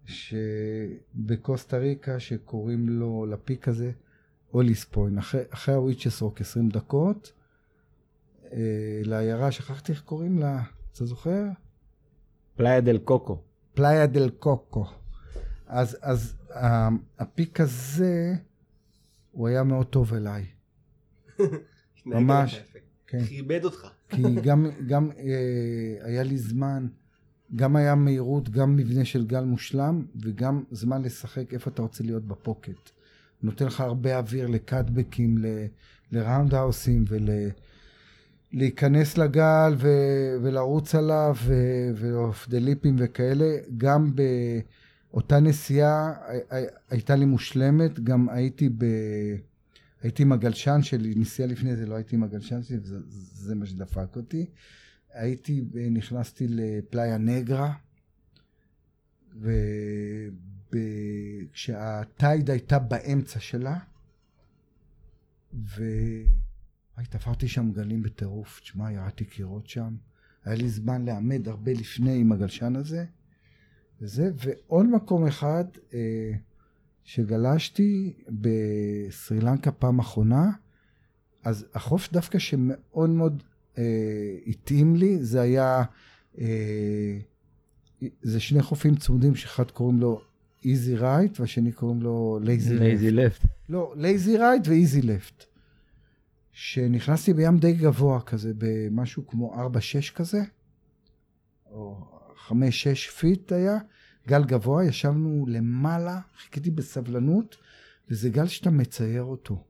שבקוסטה ריקה שקוראים לו לפיק הזה אוליס פוין, אחרי, אחרי הוויצ'ס רוק 20 דקות, אה, לעיירה, שכחתי איך קוראים לה, אתה זוכר? פלאיה דל קוקו. פלאיה דל קוקו. אז, אז ה- הפיק הזה, הוא היה מאוד טוב אליי. ממש. כן. כיבד אותך. כי גם, גם אה, היה לי זמן, גם היה מהירות, גם מבנה של גל מושלם, וגם זמן לשחק איפה אתה רוצה להיות בפוקט. נותן לך הרבה אוויר לקאטבקים, ל- לראונדהאוסים ולהיכנס לגל ו, ולרוץ עליו ו- ואופדליפים וכאלה. גם באותה נסיעה הי- הי- הייתה לי מושלמת, גם הייתי ב... הייתי עם הגלשן שלי, נסיעה לפני זה לא הייתי עם הגלשן שלי, וזה זה מה שדפק אותי. הייתי, נכנסתי לפלאיה נגרה, וכשהטייד הייתה באמצע שלה, וואי, תפרתי שם גלים בטירוף, תשמע, ירדתי קירות שם. היה לי זמן לעמד הרבה לפני עם הגלשן הזה, וזה, ועוד מקום אחד, אה, שגלשתי בסרי לנקה פעם אחרונה, אז החוף דווקא שמאוד מאוד אה, התאים לי, זה היה, אה, זה שני חופים צמודים שאחד קוראים לו Easy Right והשני קוראים לו Lazy. Left. לא, Lazy Right ו Easy Left. שנכנסתי בים די גבוה כזה, במשהו כמו 4-6 כזה, או 5-6 feet היה, גל גבוה, ישבנו למעלה, חיכיתי בסבלנות, וזה גל שאתה מצייר אותו.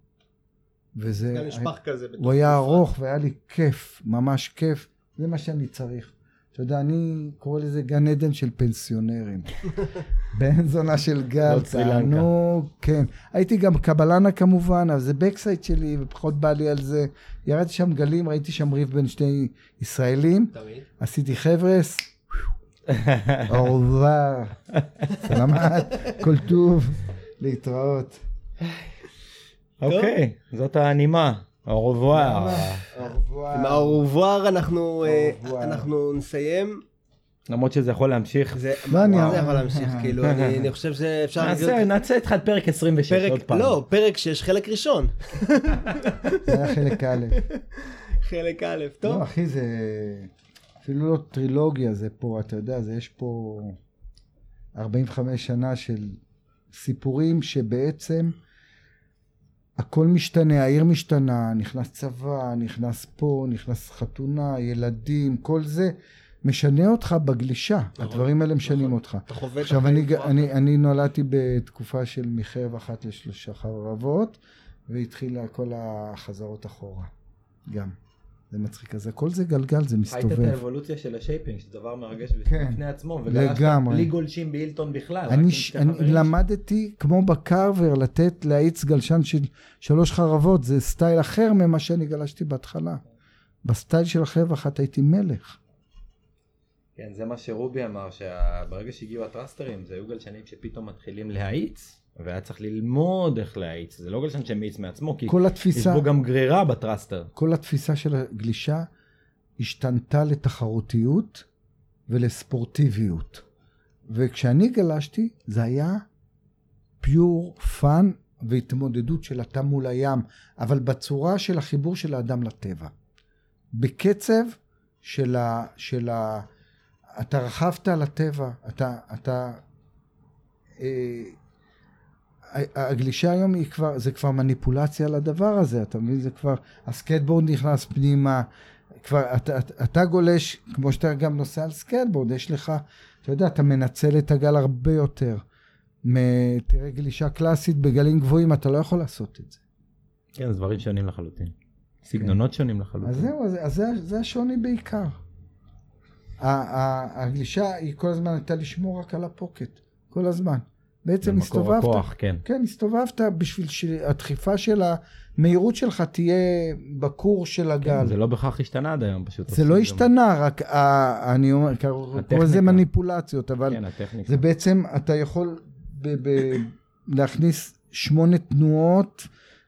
וזה... גם נשפך כזה. הוא היה תקופה. ארוך והיה לי כיף, ממש כיף. זה מה שאני צריך. אתה יודע, אני קורא לזה גן עדן של פנסיונרים. בן זונה של גל, לא לנקה. תענוג, כן. הייתי גם קבלנה כמובן, אבל זה בקסייט שלי, ופחות בא לי על זה. ירדתי שם גלים, ראיתי שם ריב בין שני ישראלים, תמיד. עשיתי חבר'ס, אורבר, סלמת, כל טוב, להתראות. אוקיי, זאת הנימה. אורבואר. עם האורבואר אנחנו אה. אנחנו נסיים. למרות שזה יכול להמשיך. זה לא, אני- מה זה יכול להמשיך? כאילו, אני אני חושב שאפשר... נעשה נעשה איתך את פרק 26 עוד פרק, פעם. לא, פרק 6, חלק ראשון. זה היה חלק א'. חלק א', טוב. לא, אחי, זה אפילו לא טרילוגיה, זה פה, אתה יודע, זה יש פה 45 שנה של סיפורים שבעצם הכל משתנה, העיר משתנה, נכנס צבא, נכנס פה, נכנס חתונה, ילדים, כל זה משנה אותך בגלישה. נכון, הדברים האלה משנים נכון. אותך. אתה חווה את עכשיו, החיים אני. אני, אני נולדתי בתקופה של מחרב אחת לשלושה חרבות, והתחילה כל החזרות אחורה, גם. זה מצחיק. אז הכל זה גלגל, זה חיית את מסתובב. האבולוציה של ה shaping, שזה דבר מרגש כן. בפני עצמו, לגמרי. בלי גולשים בהילטון בכלל. אני, ש- אני. למדתי, כמו ב carver, לתת, להאיץ גלשן של שלוש חרבות, זה סטייל אחר ממה שאני גלשתי בהתחלה. בסטייל של החרב אחת הייתי מלך. כן, זה מה שרובי אמר, שברגע שהגיעו ה thruster ים, זה היו גלשנים שפתאום מתחילים להאיץ, והיה צריך ללמוד איך להאיץ. זה לא גלשן שמאיץ מעצמו, כי כל יש התפיסה, בו גם גרירה ב thruster. כל התפיסה של הגלישה השתנתה לתחרותיות ולספורטיביות. וכשאני גלשתי, זה היה pure fun והתמודדות של אתה מול הים, אבל בצורה של החיבור של האדם לטבע. בקצב של ה... של ה אתה רכבת על הטבע, אתה... אתה אה, הגלישה היום היא כבר, זה כבר מניפולציה לדבר הזה, אתה מבין? זה כבר, הסקייטבורד נכנס פנימה, כבר, אתה, אתה, אתה גולש, כמו שאתה גם נוסע על סקייטבורד, יש לך, אתה יודע, אתה מנצל את הגל הרבה יותר. תראה גלישה קלאסית בגלים גבוהים, אתה לא יכול לעשות את זה. כן, זה דברים שונים לחלוטין. סגנונות שונים לחלוטין. אז זהו, אז, אז זה, זה השוני בעיקר. הגלישה היא כל הזמן הייתה לשמור רק על ה pocket, כל הזמן. בעצם הסתובבת, הכוח, כן. כן, הסתובבת בשביל שהדחיפה של המהירות שלך תהיה בקור של הגל. כן, זה לא בהכרח השתנה עד היום פשוט. זה לא השתנה, רק ה- אני אומר, קורא לזה. מניפולציות, אבל כן, הטכניקה. זה בעצם, אתה יכול ב- ב- להכניס שמונה תנועות,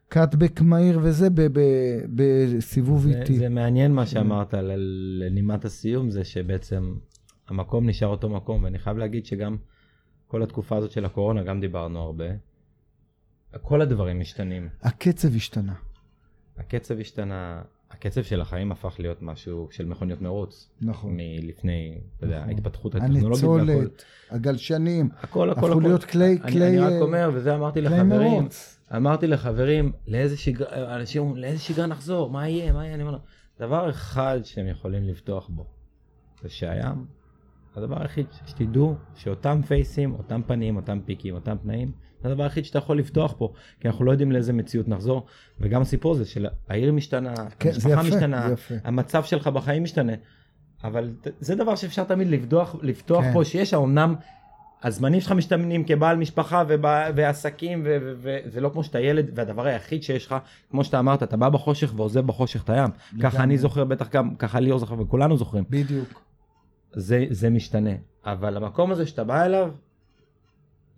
קאטבק מהיר וזה בסיבוב איטי. זה מעניין מה שאמרת ל- לנימת הסיום, זה שבעצם המקום נשאר אותו מקום, ואני חייב להגיד שגם כל התקופה הזאת של הקורונה, גם דיברנו הרבה, כל הדברים משתנים. הקצב השתנה. הקצב השתנה, הקצב של החיים הפך להיות משהו של מכוניות מרוץ, נכון. מלפני, אתה יודע, נכון. ההתפתחות הטכנולוגית והכל. הניצולת, הגלשנים, הכל, הכל, הפכו הכל. להיות כלי, אני, כלי, אני רק אה, אומר, וזה אמרתי כלי לחברים, מרוץ. אמרתי לחברים, לאיזה שגרה, אנשים אומרים, לאיזה שגרה נחזור, מה יהיה, מה יהיה, אני אומר, לו, דבר אחד שהם יכולים לבטוח בו, זה שהים, הדבר היחיד שתדעו, שאותם פייסים, אותם פנים, אותם פיקים, אותם תנאים, זה הדבר היחיד שאתה יכול לבטוח פה, כי אנחנו לא יודעים לאיזה מציאות נחזור, וגם הסיפור הזה של העיר משתנה, כן, המשפחה יפה, משתנה, יפה. המצב שלך בחיים משתנה, אבל זה דבר שאפשר תמיד לבטוח, לפתוח כן. פה שיש, אמנם הזמנים שלך משתנים כבעל משפחה ובע- ועסקים ו- ו- וזה לא כמו שאתה ילד והדבר היחיד שיש לך כמו שאתה אמרת אתה בא בחושך ועוזב בחושך את הים ככה אני זוכר בטח גם ככה ליאור זוכר וכולנו זוכרים בדיוק. זה זה משתנה אבל המקום הזה שאתה בא אליו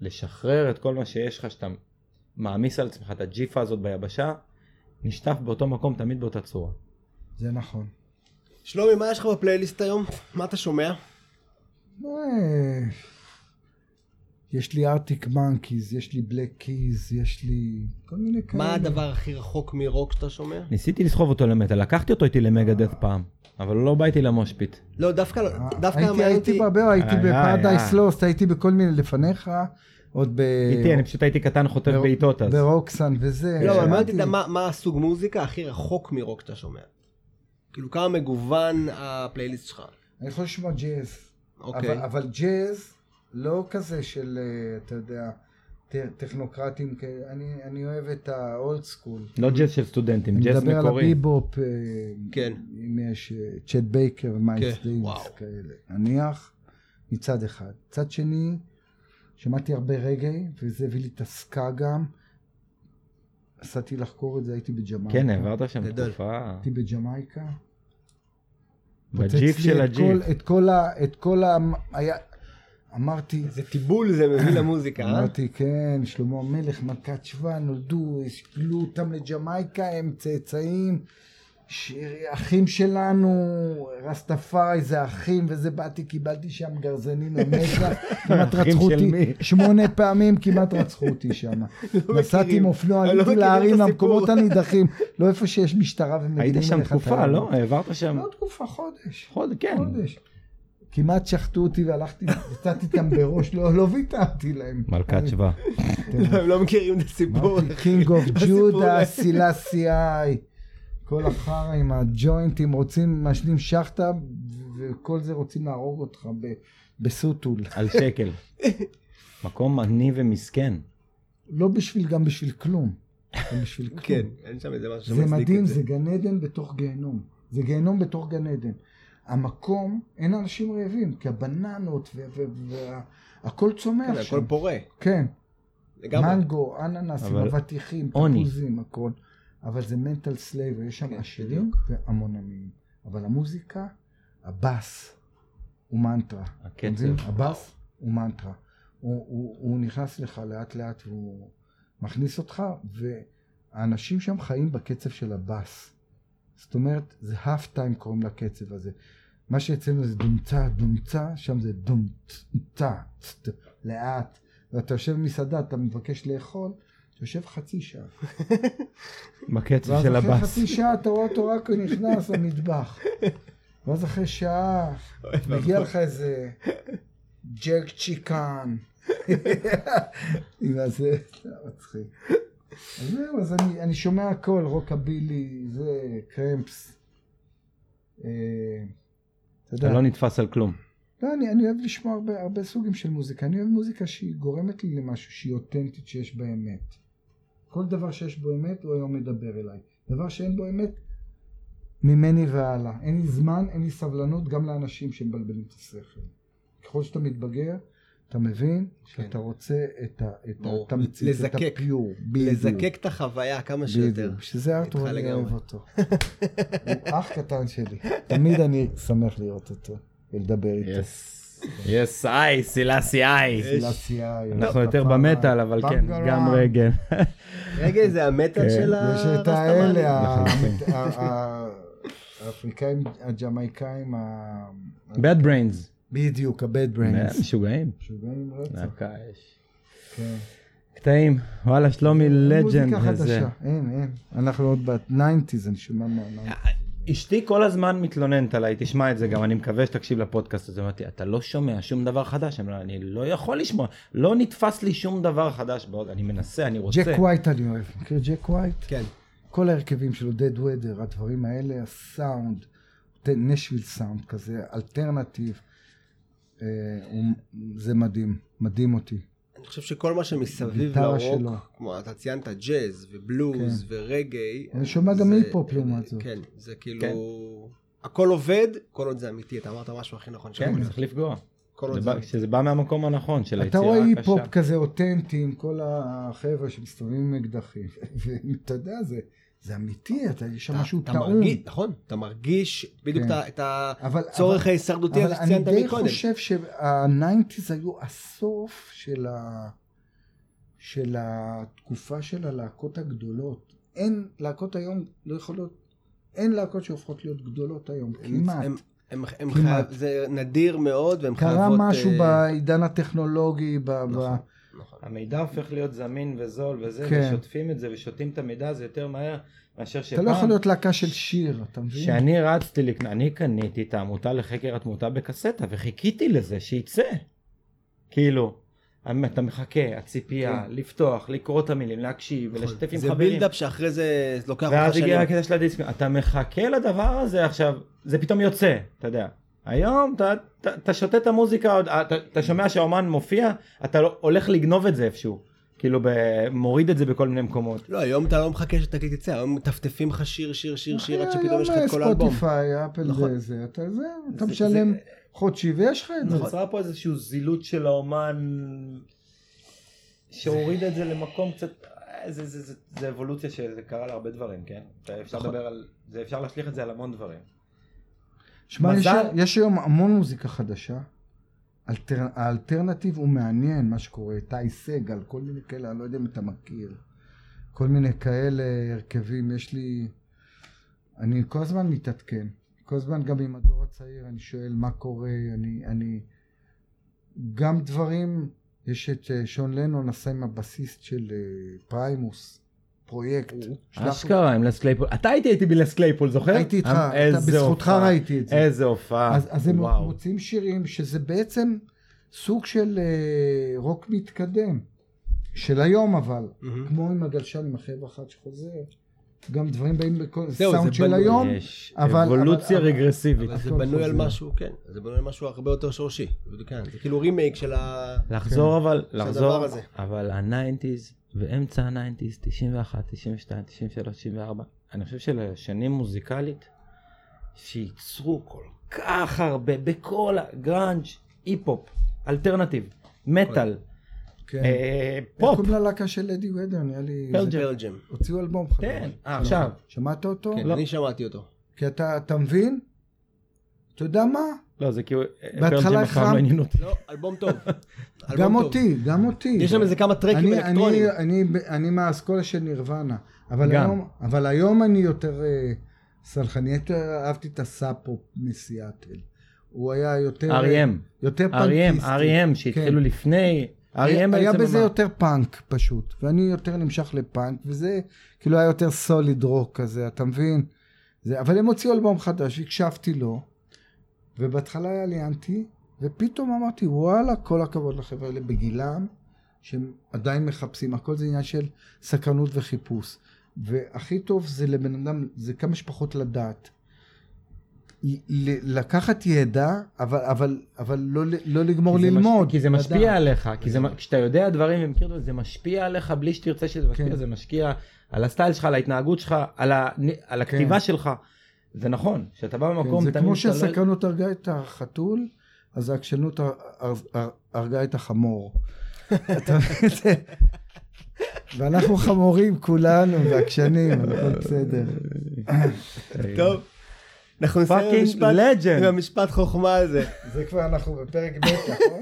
לשחרר את כל מה שיש לך שאתה מעמיס על עצמך את הג'יפה הזאת ביבשה נשטף באותו מקום תמיד באותה צורה. זה נכון. שלומי, מה יש לך בפלייליסט היום? מה אתה שומע? אה, יש לי ארטיק מנקיז, יש לי בלק קיז, יש לי כל מיני כאלה. מה הדבר הכי רחוק מרוק שאתה שומע? ניסיתי לסחוב אותו למטה לקחתי אותו איתי למגדף פעם אבל לא בא איתי ל mosh pit. לא, דווקא לא, דווקא הייתי, הייתי. בהרבה, הייתי ב Paradise Lost, הייתי בכל מיני לפניך, עוד ב... איתי אני פשוט הייתי קטן חוטף בעיטות אז. ברוקסן וזה. לא, אבל מעניין. אותי מה- מה הסוג מוזיקה הכי רחוק מרוק שאתה שומע. כאילו כמה מגוון הפלייליסט שלך. אני יכול לשמוע ג'אז. אוקיי. אבל ג'אז לא כזה של, אה, אתה יודע, טכנוקרטים, אני, אני אוהב את ה old school. לא ג'אז של סטודנטים, אני ג'אז מדבר על מקורי. הביבופ, אה, כן. אם יש אה, צ'ט בייקר, מיילס כן, דייוויס וואו. כאלה. נניח, מצד אחד. מצד שני, שמעתי הרבה רגעי, וזה הביא לי את הסקה גם. נסעתי לחקור את זה, הייתי בג'מייקה. כן, העברת שם. תקופה. הייתי בג'מייקה. בג'יפ של את כל- הג'יפ. את כל ה... את כל ה... היה... אמרתי, איזה טיבול זה מביא למוזיקה, אה? אמרתי, כן, שלמה המלך, מלכת שבא, נולדו, השקלו אותם לג'מייקה, הם צאצאים, ש- אחים שלנו, רסטפארי זה אחים, וזה באתי, קיבלתי שם גרזנים למצח, כמעט רצחו אותי? שמונה פעמים כמעט רצחו אותי שם. נסעתי עם. אופנוע, לא עליתי להרים למקומות. הנידחים, לא איפה שיש משטרה ומגינים היית שם תקופה, לא? העברת שם לא תקופה, חודש. חודש, כן. חודש. כמעט שחטו אותי והלכתי, יצאתי איתם בראש, לא לא ויתרתי להם. מלכת שבא. לא, הם לא מכירים את הסיפור. King of Judah, סילאסי כל החרא עם הג'וינטים רוצים, מעשנים שחטה, וכל זה רוצים להרוג אותך ב- בסוטול. על שקל. מקום עני ומסכן. לא בשביל, גם בשביל כלום. גם בשביל כלום. כן, אין שם איזה משהו זה שמצדיק מדהים, את זה גן עדן בתוך גיהנום. זה גיהנום בתוך גן עדן. המקום, אין אנשים רעבים, כי הבננות והכל צומח כן, שם. הכל פורה. כן. לגמרי. מנגו, אננסים, אבל אבטיחים. תפוזים, הכל. אבל זה mental slavery, יש שם כן, עשירים והמון עניים. אבל המוזיקה, הבאס הוא מנטרה. הקצב. הבאס הוא מנטרה. הוא, הוא, הוא נכנס לך לאט לאט והוא מכניס אותך, והאנשים שם חיים בקצב של הבאס. זאת אומרת, זה half time קוראים לקצב הזה. מה שאצלנו זה דומצה, דומצה, שם זה דומצה, לאט. ואתה יושב במסעדה, אתה מבקש לאכול, אתה יושב חצי שעה. בקצב ואז של אחרי הבאס. חצי שעה אתה רואה אותו רק נכנס למטבח. ואז אחרי שעה מגיע לך איזה ג'ק צ'יקן. עם הזה, זה מצחיק. אז זהו, אז אני, אני שומע הכל, רוקבילי, זה, קרמפס. אתה יודע, אתה לא נתפס על כלום. לא, אני, אני אוהב לשמוע הרבה, הרבה סוגים של מוזיקה. אני אוהב מוזיקה שהיא גורמת לי למשהו, שהיא אותנטית, שיש בה אמת. כל דבר שיש בו אמת, הוא היום מדבר אליי. דבר שאין בו אמת, ממני והלאה. אין לי זמן, אין לי סבלנות, גם לאנשים שמבלבלים את השכל. ככל שאתה מתבגר, אתה מבין שאתה רוצה את ה- את ברור. התמצית, את לזקק. הפיור. בדיוק. לזקק את החוויה כמה שיותר. בדיוק. בשביל זה ארתור אני לגמרי. אוהב אותו. הוא אח קטן שלי. תמיד אני שמח לראות אותו ולדבר איתו. יס. יס, איי, סילאסי איי. סילסיה, אנחנו יותר במטאל, אבל כן, גם רגל. רגע, זה המטאל כן. של יש את. האלה, ה-. ה- ה- האפריקאים, הג'מייקאים, ה- bad brains. בדיוק, ה-bad brains. משוגעים. משוגעים רצח. כן. קטעים. וואלה, שלומי לג'נד. מוזיקה. חדשה, אין, אין. אנחנו עוד ב-90's, אני שומע מה... אשתי כל הזמן מתלוננת עליי, תשמע את זה גם, אני מקווה שתקשיב לפודקאסט הזה, אמרתי, אתה לא שומע שום דבר חדש, אני לא יכול לשמוע, לא נתפס לי שום דבר חדש, אני מנסה, אני רוצה. ג'ק ווייט אני אוהב. מכיר ג'ק ווייט? כן. כל ההרכבים שלו, Dead Weather, הדברים האלה, הסאונד, נשוויל סאונד כזה, alternative, אה, זה מדהים, מדהים אותי. אני חושב שכל מה שמסביב הגיטרה שלו. לרוק, כמו אתה ציינת ג'אז ובלוז ורגאיי. אני שומע גם זה- היפ-הופ לעומת זאת. כן, זה כאילו... כן. הכל עובד, כל עוד זה אמיתי, אתה אמרת משהו הכי נכון כן, צריך לפגוע. שזה בא מהמקום הנכון, של אתה היצירה רואה הקשה. היפ-הופ כזה אותנטי עם כל החבר'ה שמסתובבים עם אקדחים, ואתה יודע, זה, זה אמיתי, אתה, יש שם משהו טעון. נכון, אתה מרגיש בדיוק כן. את הצורך ההישרדותי הזה אבל אני שציינת די מקודם. חושב שה nineties היו הסוף של, ה... של התקופה של הלהקות הגדולות. אין, להקות היום לא יכולות, אין להקות שהופכות להיות גדולות היום, הם- כמעט. הם- הם- הם כמעט. חייב- זה נדיר מאוד והם קרה חייבות... משהו אה, בעידן הטכנולוגי, ב... ב... נכון, נכון. המידע הופך להיות זמין וזול וזה, כן. ושוטפים את זה ושותים את המידע הזה יותר מהר מאשר אתה לא יכול שפעם, להיות להקה של שיר, אתה מבין? שאני רצתי לקנות, אני קניתי את העמותה לחקר התמותה בקסטה וחיכיתי לזה שיצא. כאילו, אתה מחכה, הציפייה, לפתוח, לקרוא את המילים, להקשיב ולשתף עם כן. זה חברים. בילדאפ שאחרי זה לוקח אותך ואז הגיע שנים. הקטע של הדיסק, אתה מחכה לדבר הזה עכשיו, זה פתאום יוצא, אתה יודע. היום אתה, אתה, אתה שותה את המוזיקה, עוד- אתה, אתה שומע שהאומן מופיע, אתה לא, הולך לגנוב את זה איפשהו. כאילו ב- מוריד את זה בכל מיני מקומות. לא, היום אתה לא מחכה שתקליט יצא, היום מטפטפים לך שיר, שיר, שיר, שיר, עד שפתאום היום יש לך את כל האלבום. ספוטיפיי, אפל נכון. זה, אתה זה, אתה זה- משלם זה- חודשי ויש לך את זה. נוצרה פה איזושהי זילות של האומן שהוריד את זה למקום קצת, אה, זה, זה, זה, זה אבולוציה שזה קרה להרבה דברים, כן? אפשר נכון. לדבר על, זה אפשר להשליך את זה על המון דברים. שמע, יש, מזל- יש היום המון מוזיקה חדשה. אלטר, האלטרנטיב הוא מעניין, מה שקורה. טי סגל, כל מיני כאלה, אני לא יודע אם אתה מכיר. כל מיני כאלה הרכבים, יש לי... אני כל הזמן מתעדכן. כל הזמן גם עם הדור הצעיר, אני שואל מה קורה, אני... אני... גם דברים, יש את אה, שון לנון עשה עם הבסיסט של אה, פריימוס, פרויקט. לי- אשכרה עם לס קלייפול, אתה הייתי איתי בלס קלייפול, זוכר? הייתי איתך, אתה בזכותך. ראיתי את זה. איזה הופעה, אז, אז הם. מוצאים שירים שזה בעצם סוג של אה, רוק מתקדם, של היום אבל. כמו עם הגלשן עם החבר'ה אחת שחוזר, גם דברים באים בכל זהו, סאונד זה של בנוי, היום, יש אבל- אבולוציה אבל- רגרסיבית. אבל זה בנוי על. משהו, כן, זה בנוי על משהו הרבה יותר שורשי. כן, זה כאילו רימייק של ה... לחזור אבל, לחזור, הדבר הזה. אבל ה nineties ואמצע ה nineties, 91, 92, 93, 94, אני חושב שלשנים מוזיקלית, שייצרו כל כך הרבה, בכל הגראנג', היפ-הופ, alternative, מטאל, כן. אה, איך פופ, קוראים ללהקה של אדי ודר? נראה לי... Pearl Jam. הוציאו אלבום חדש. כן, אה, עכשיו. שמעת אותו? כן, לא. אני שמעתי אותו. כי אתה אתה מבין? אתה יודע מה? לא, זה כאילו, בהתחלה פרג' אף פעם החרמת- לא אלבום טוב. גם. אותי, גם אותי. יש שם איזה כמה טרקים אני- אלקטרונים. אני- מהאסכולה של נירוונה. אבל גם. היום- אבל היום אני יותר אה, סלחני. יותר אהבתי את הסאפו מסיאטל. הוא היה יותר... R.E.M. יותר R.E.M, פאנקיסטי. R.E.M שהתחילו כן. לפני, R.E.M היה בעצם בזה יותר פאנק פשוט, ואני יותר נמשך לפאנק, וזה כאילו היה יותר סוליד רוק כזה, אתה מבין? זה, אבל הם הוציאו אלבום חדש, הקשבתי לו, ובהתחלה היה לי אנטי, ופתאום אמרתי, וואלה, כל הכבוד לחבר'ה האלה בגילם, שהם עדיין מחפשים, הכל זה עניין של סקרנות וחיפוש. והכי טוב זה לבן אדם, זה כמה שפחות לדעת. לקחת ידע, אבל, אבל, אבל לא, לא לגמור כי ללמוד. מש- כי זה משפיע לדעת. עליך, כי זה, כשאתה יודע דברים ומכיר דברים, זה משפיע עליך בלי שתרצה שזה משפיע, כן. זה משקיע על הסטייל שלך, על ההתנהגות שלך, על, ה, על הכתיבה כן. שלך. זה נכון, שאתה בא כן, במקום, זה תמיד כמו לא- שהסקרנות הרגה את החתול, אז העקשנות הר- הר- הר- הרגה את החמור. זה- ואנחנו חמורים כולנו, ועקשנים, הכל בסדר. טוב. אנחנו נסיים עם המשפט- לג'נד. עם המשפט חוכמה הזה. זה כבר אנחנו בפרק ב', נכון?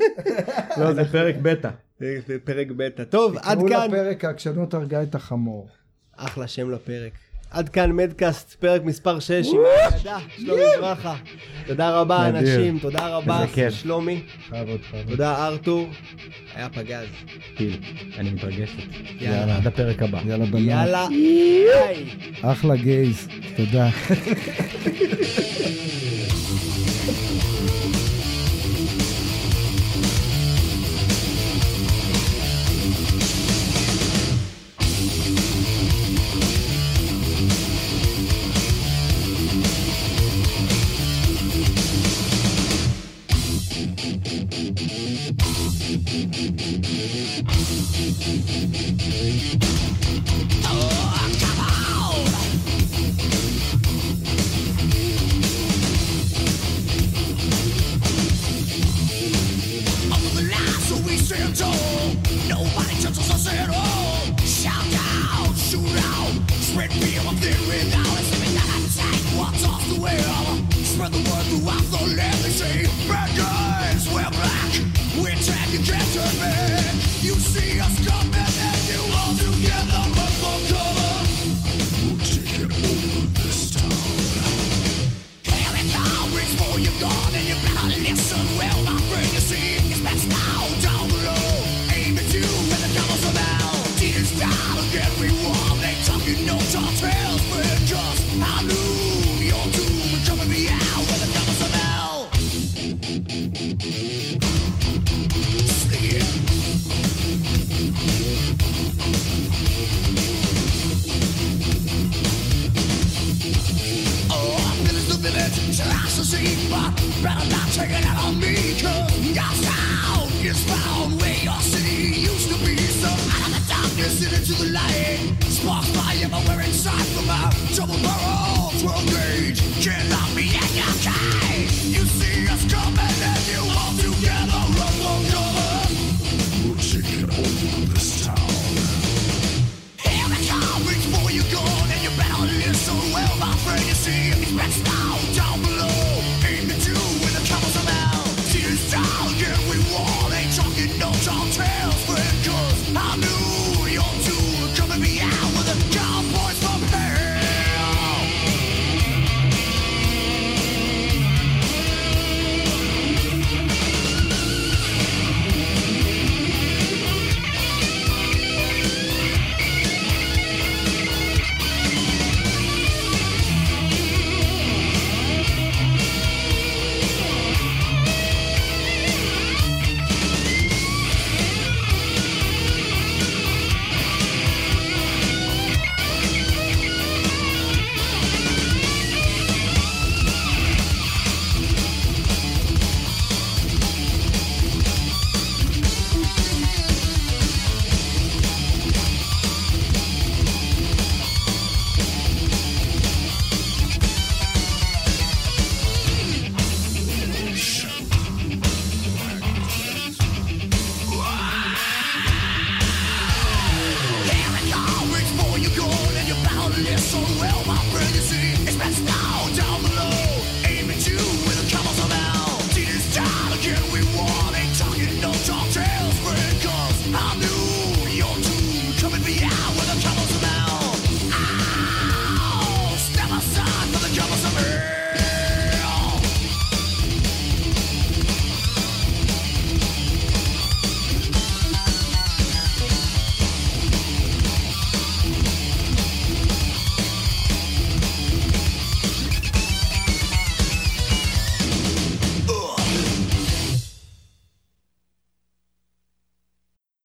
לא, זה פרק בטא. זה זה פרק בטא. טוב, עד תקראו כאן. לפרק העקשנות הרגה את החמור. אחלה שם לפרק. עד כאן מדקאסט, פרק מספר 6 עם האגדה, שלומי ברכה. תודה רבה. אנשים, תודה רבה. שלומי. תודה ארתור, היה פגז. כאילו, אני מתרגשת. יאללה. יאללה, עד הפרק הבא. יאללה בנות. יאללה, ביי. אחלה גייז, תודה. Nobody touches us at all.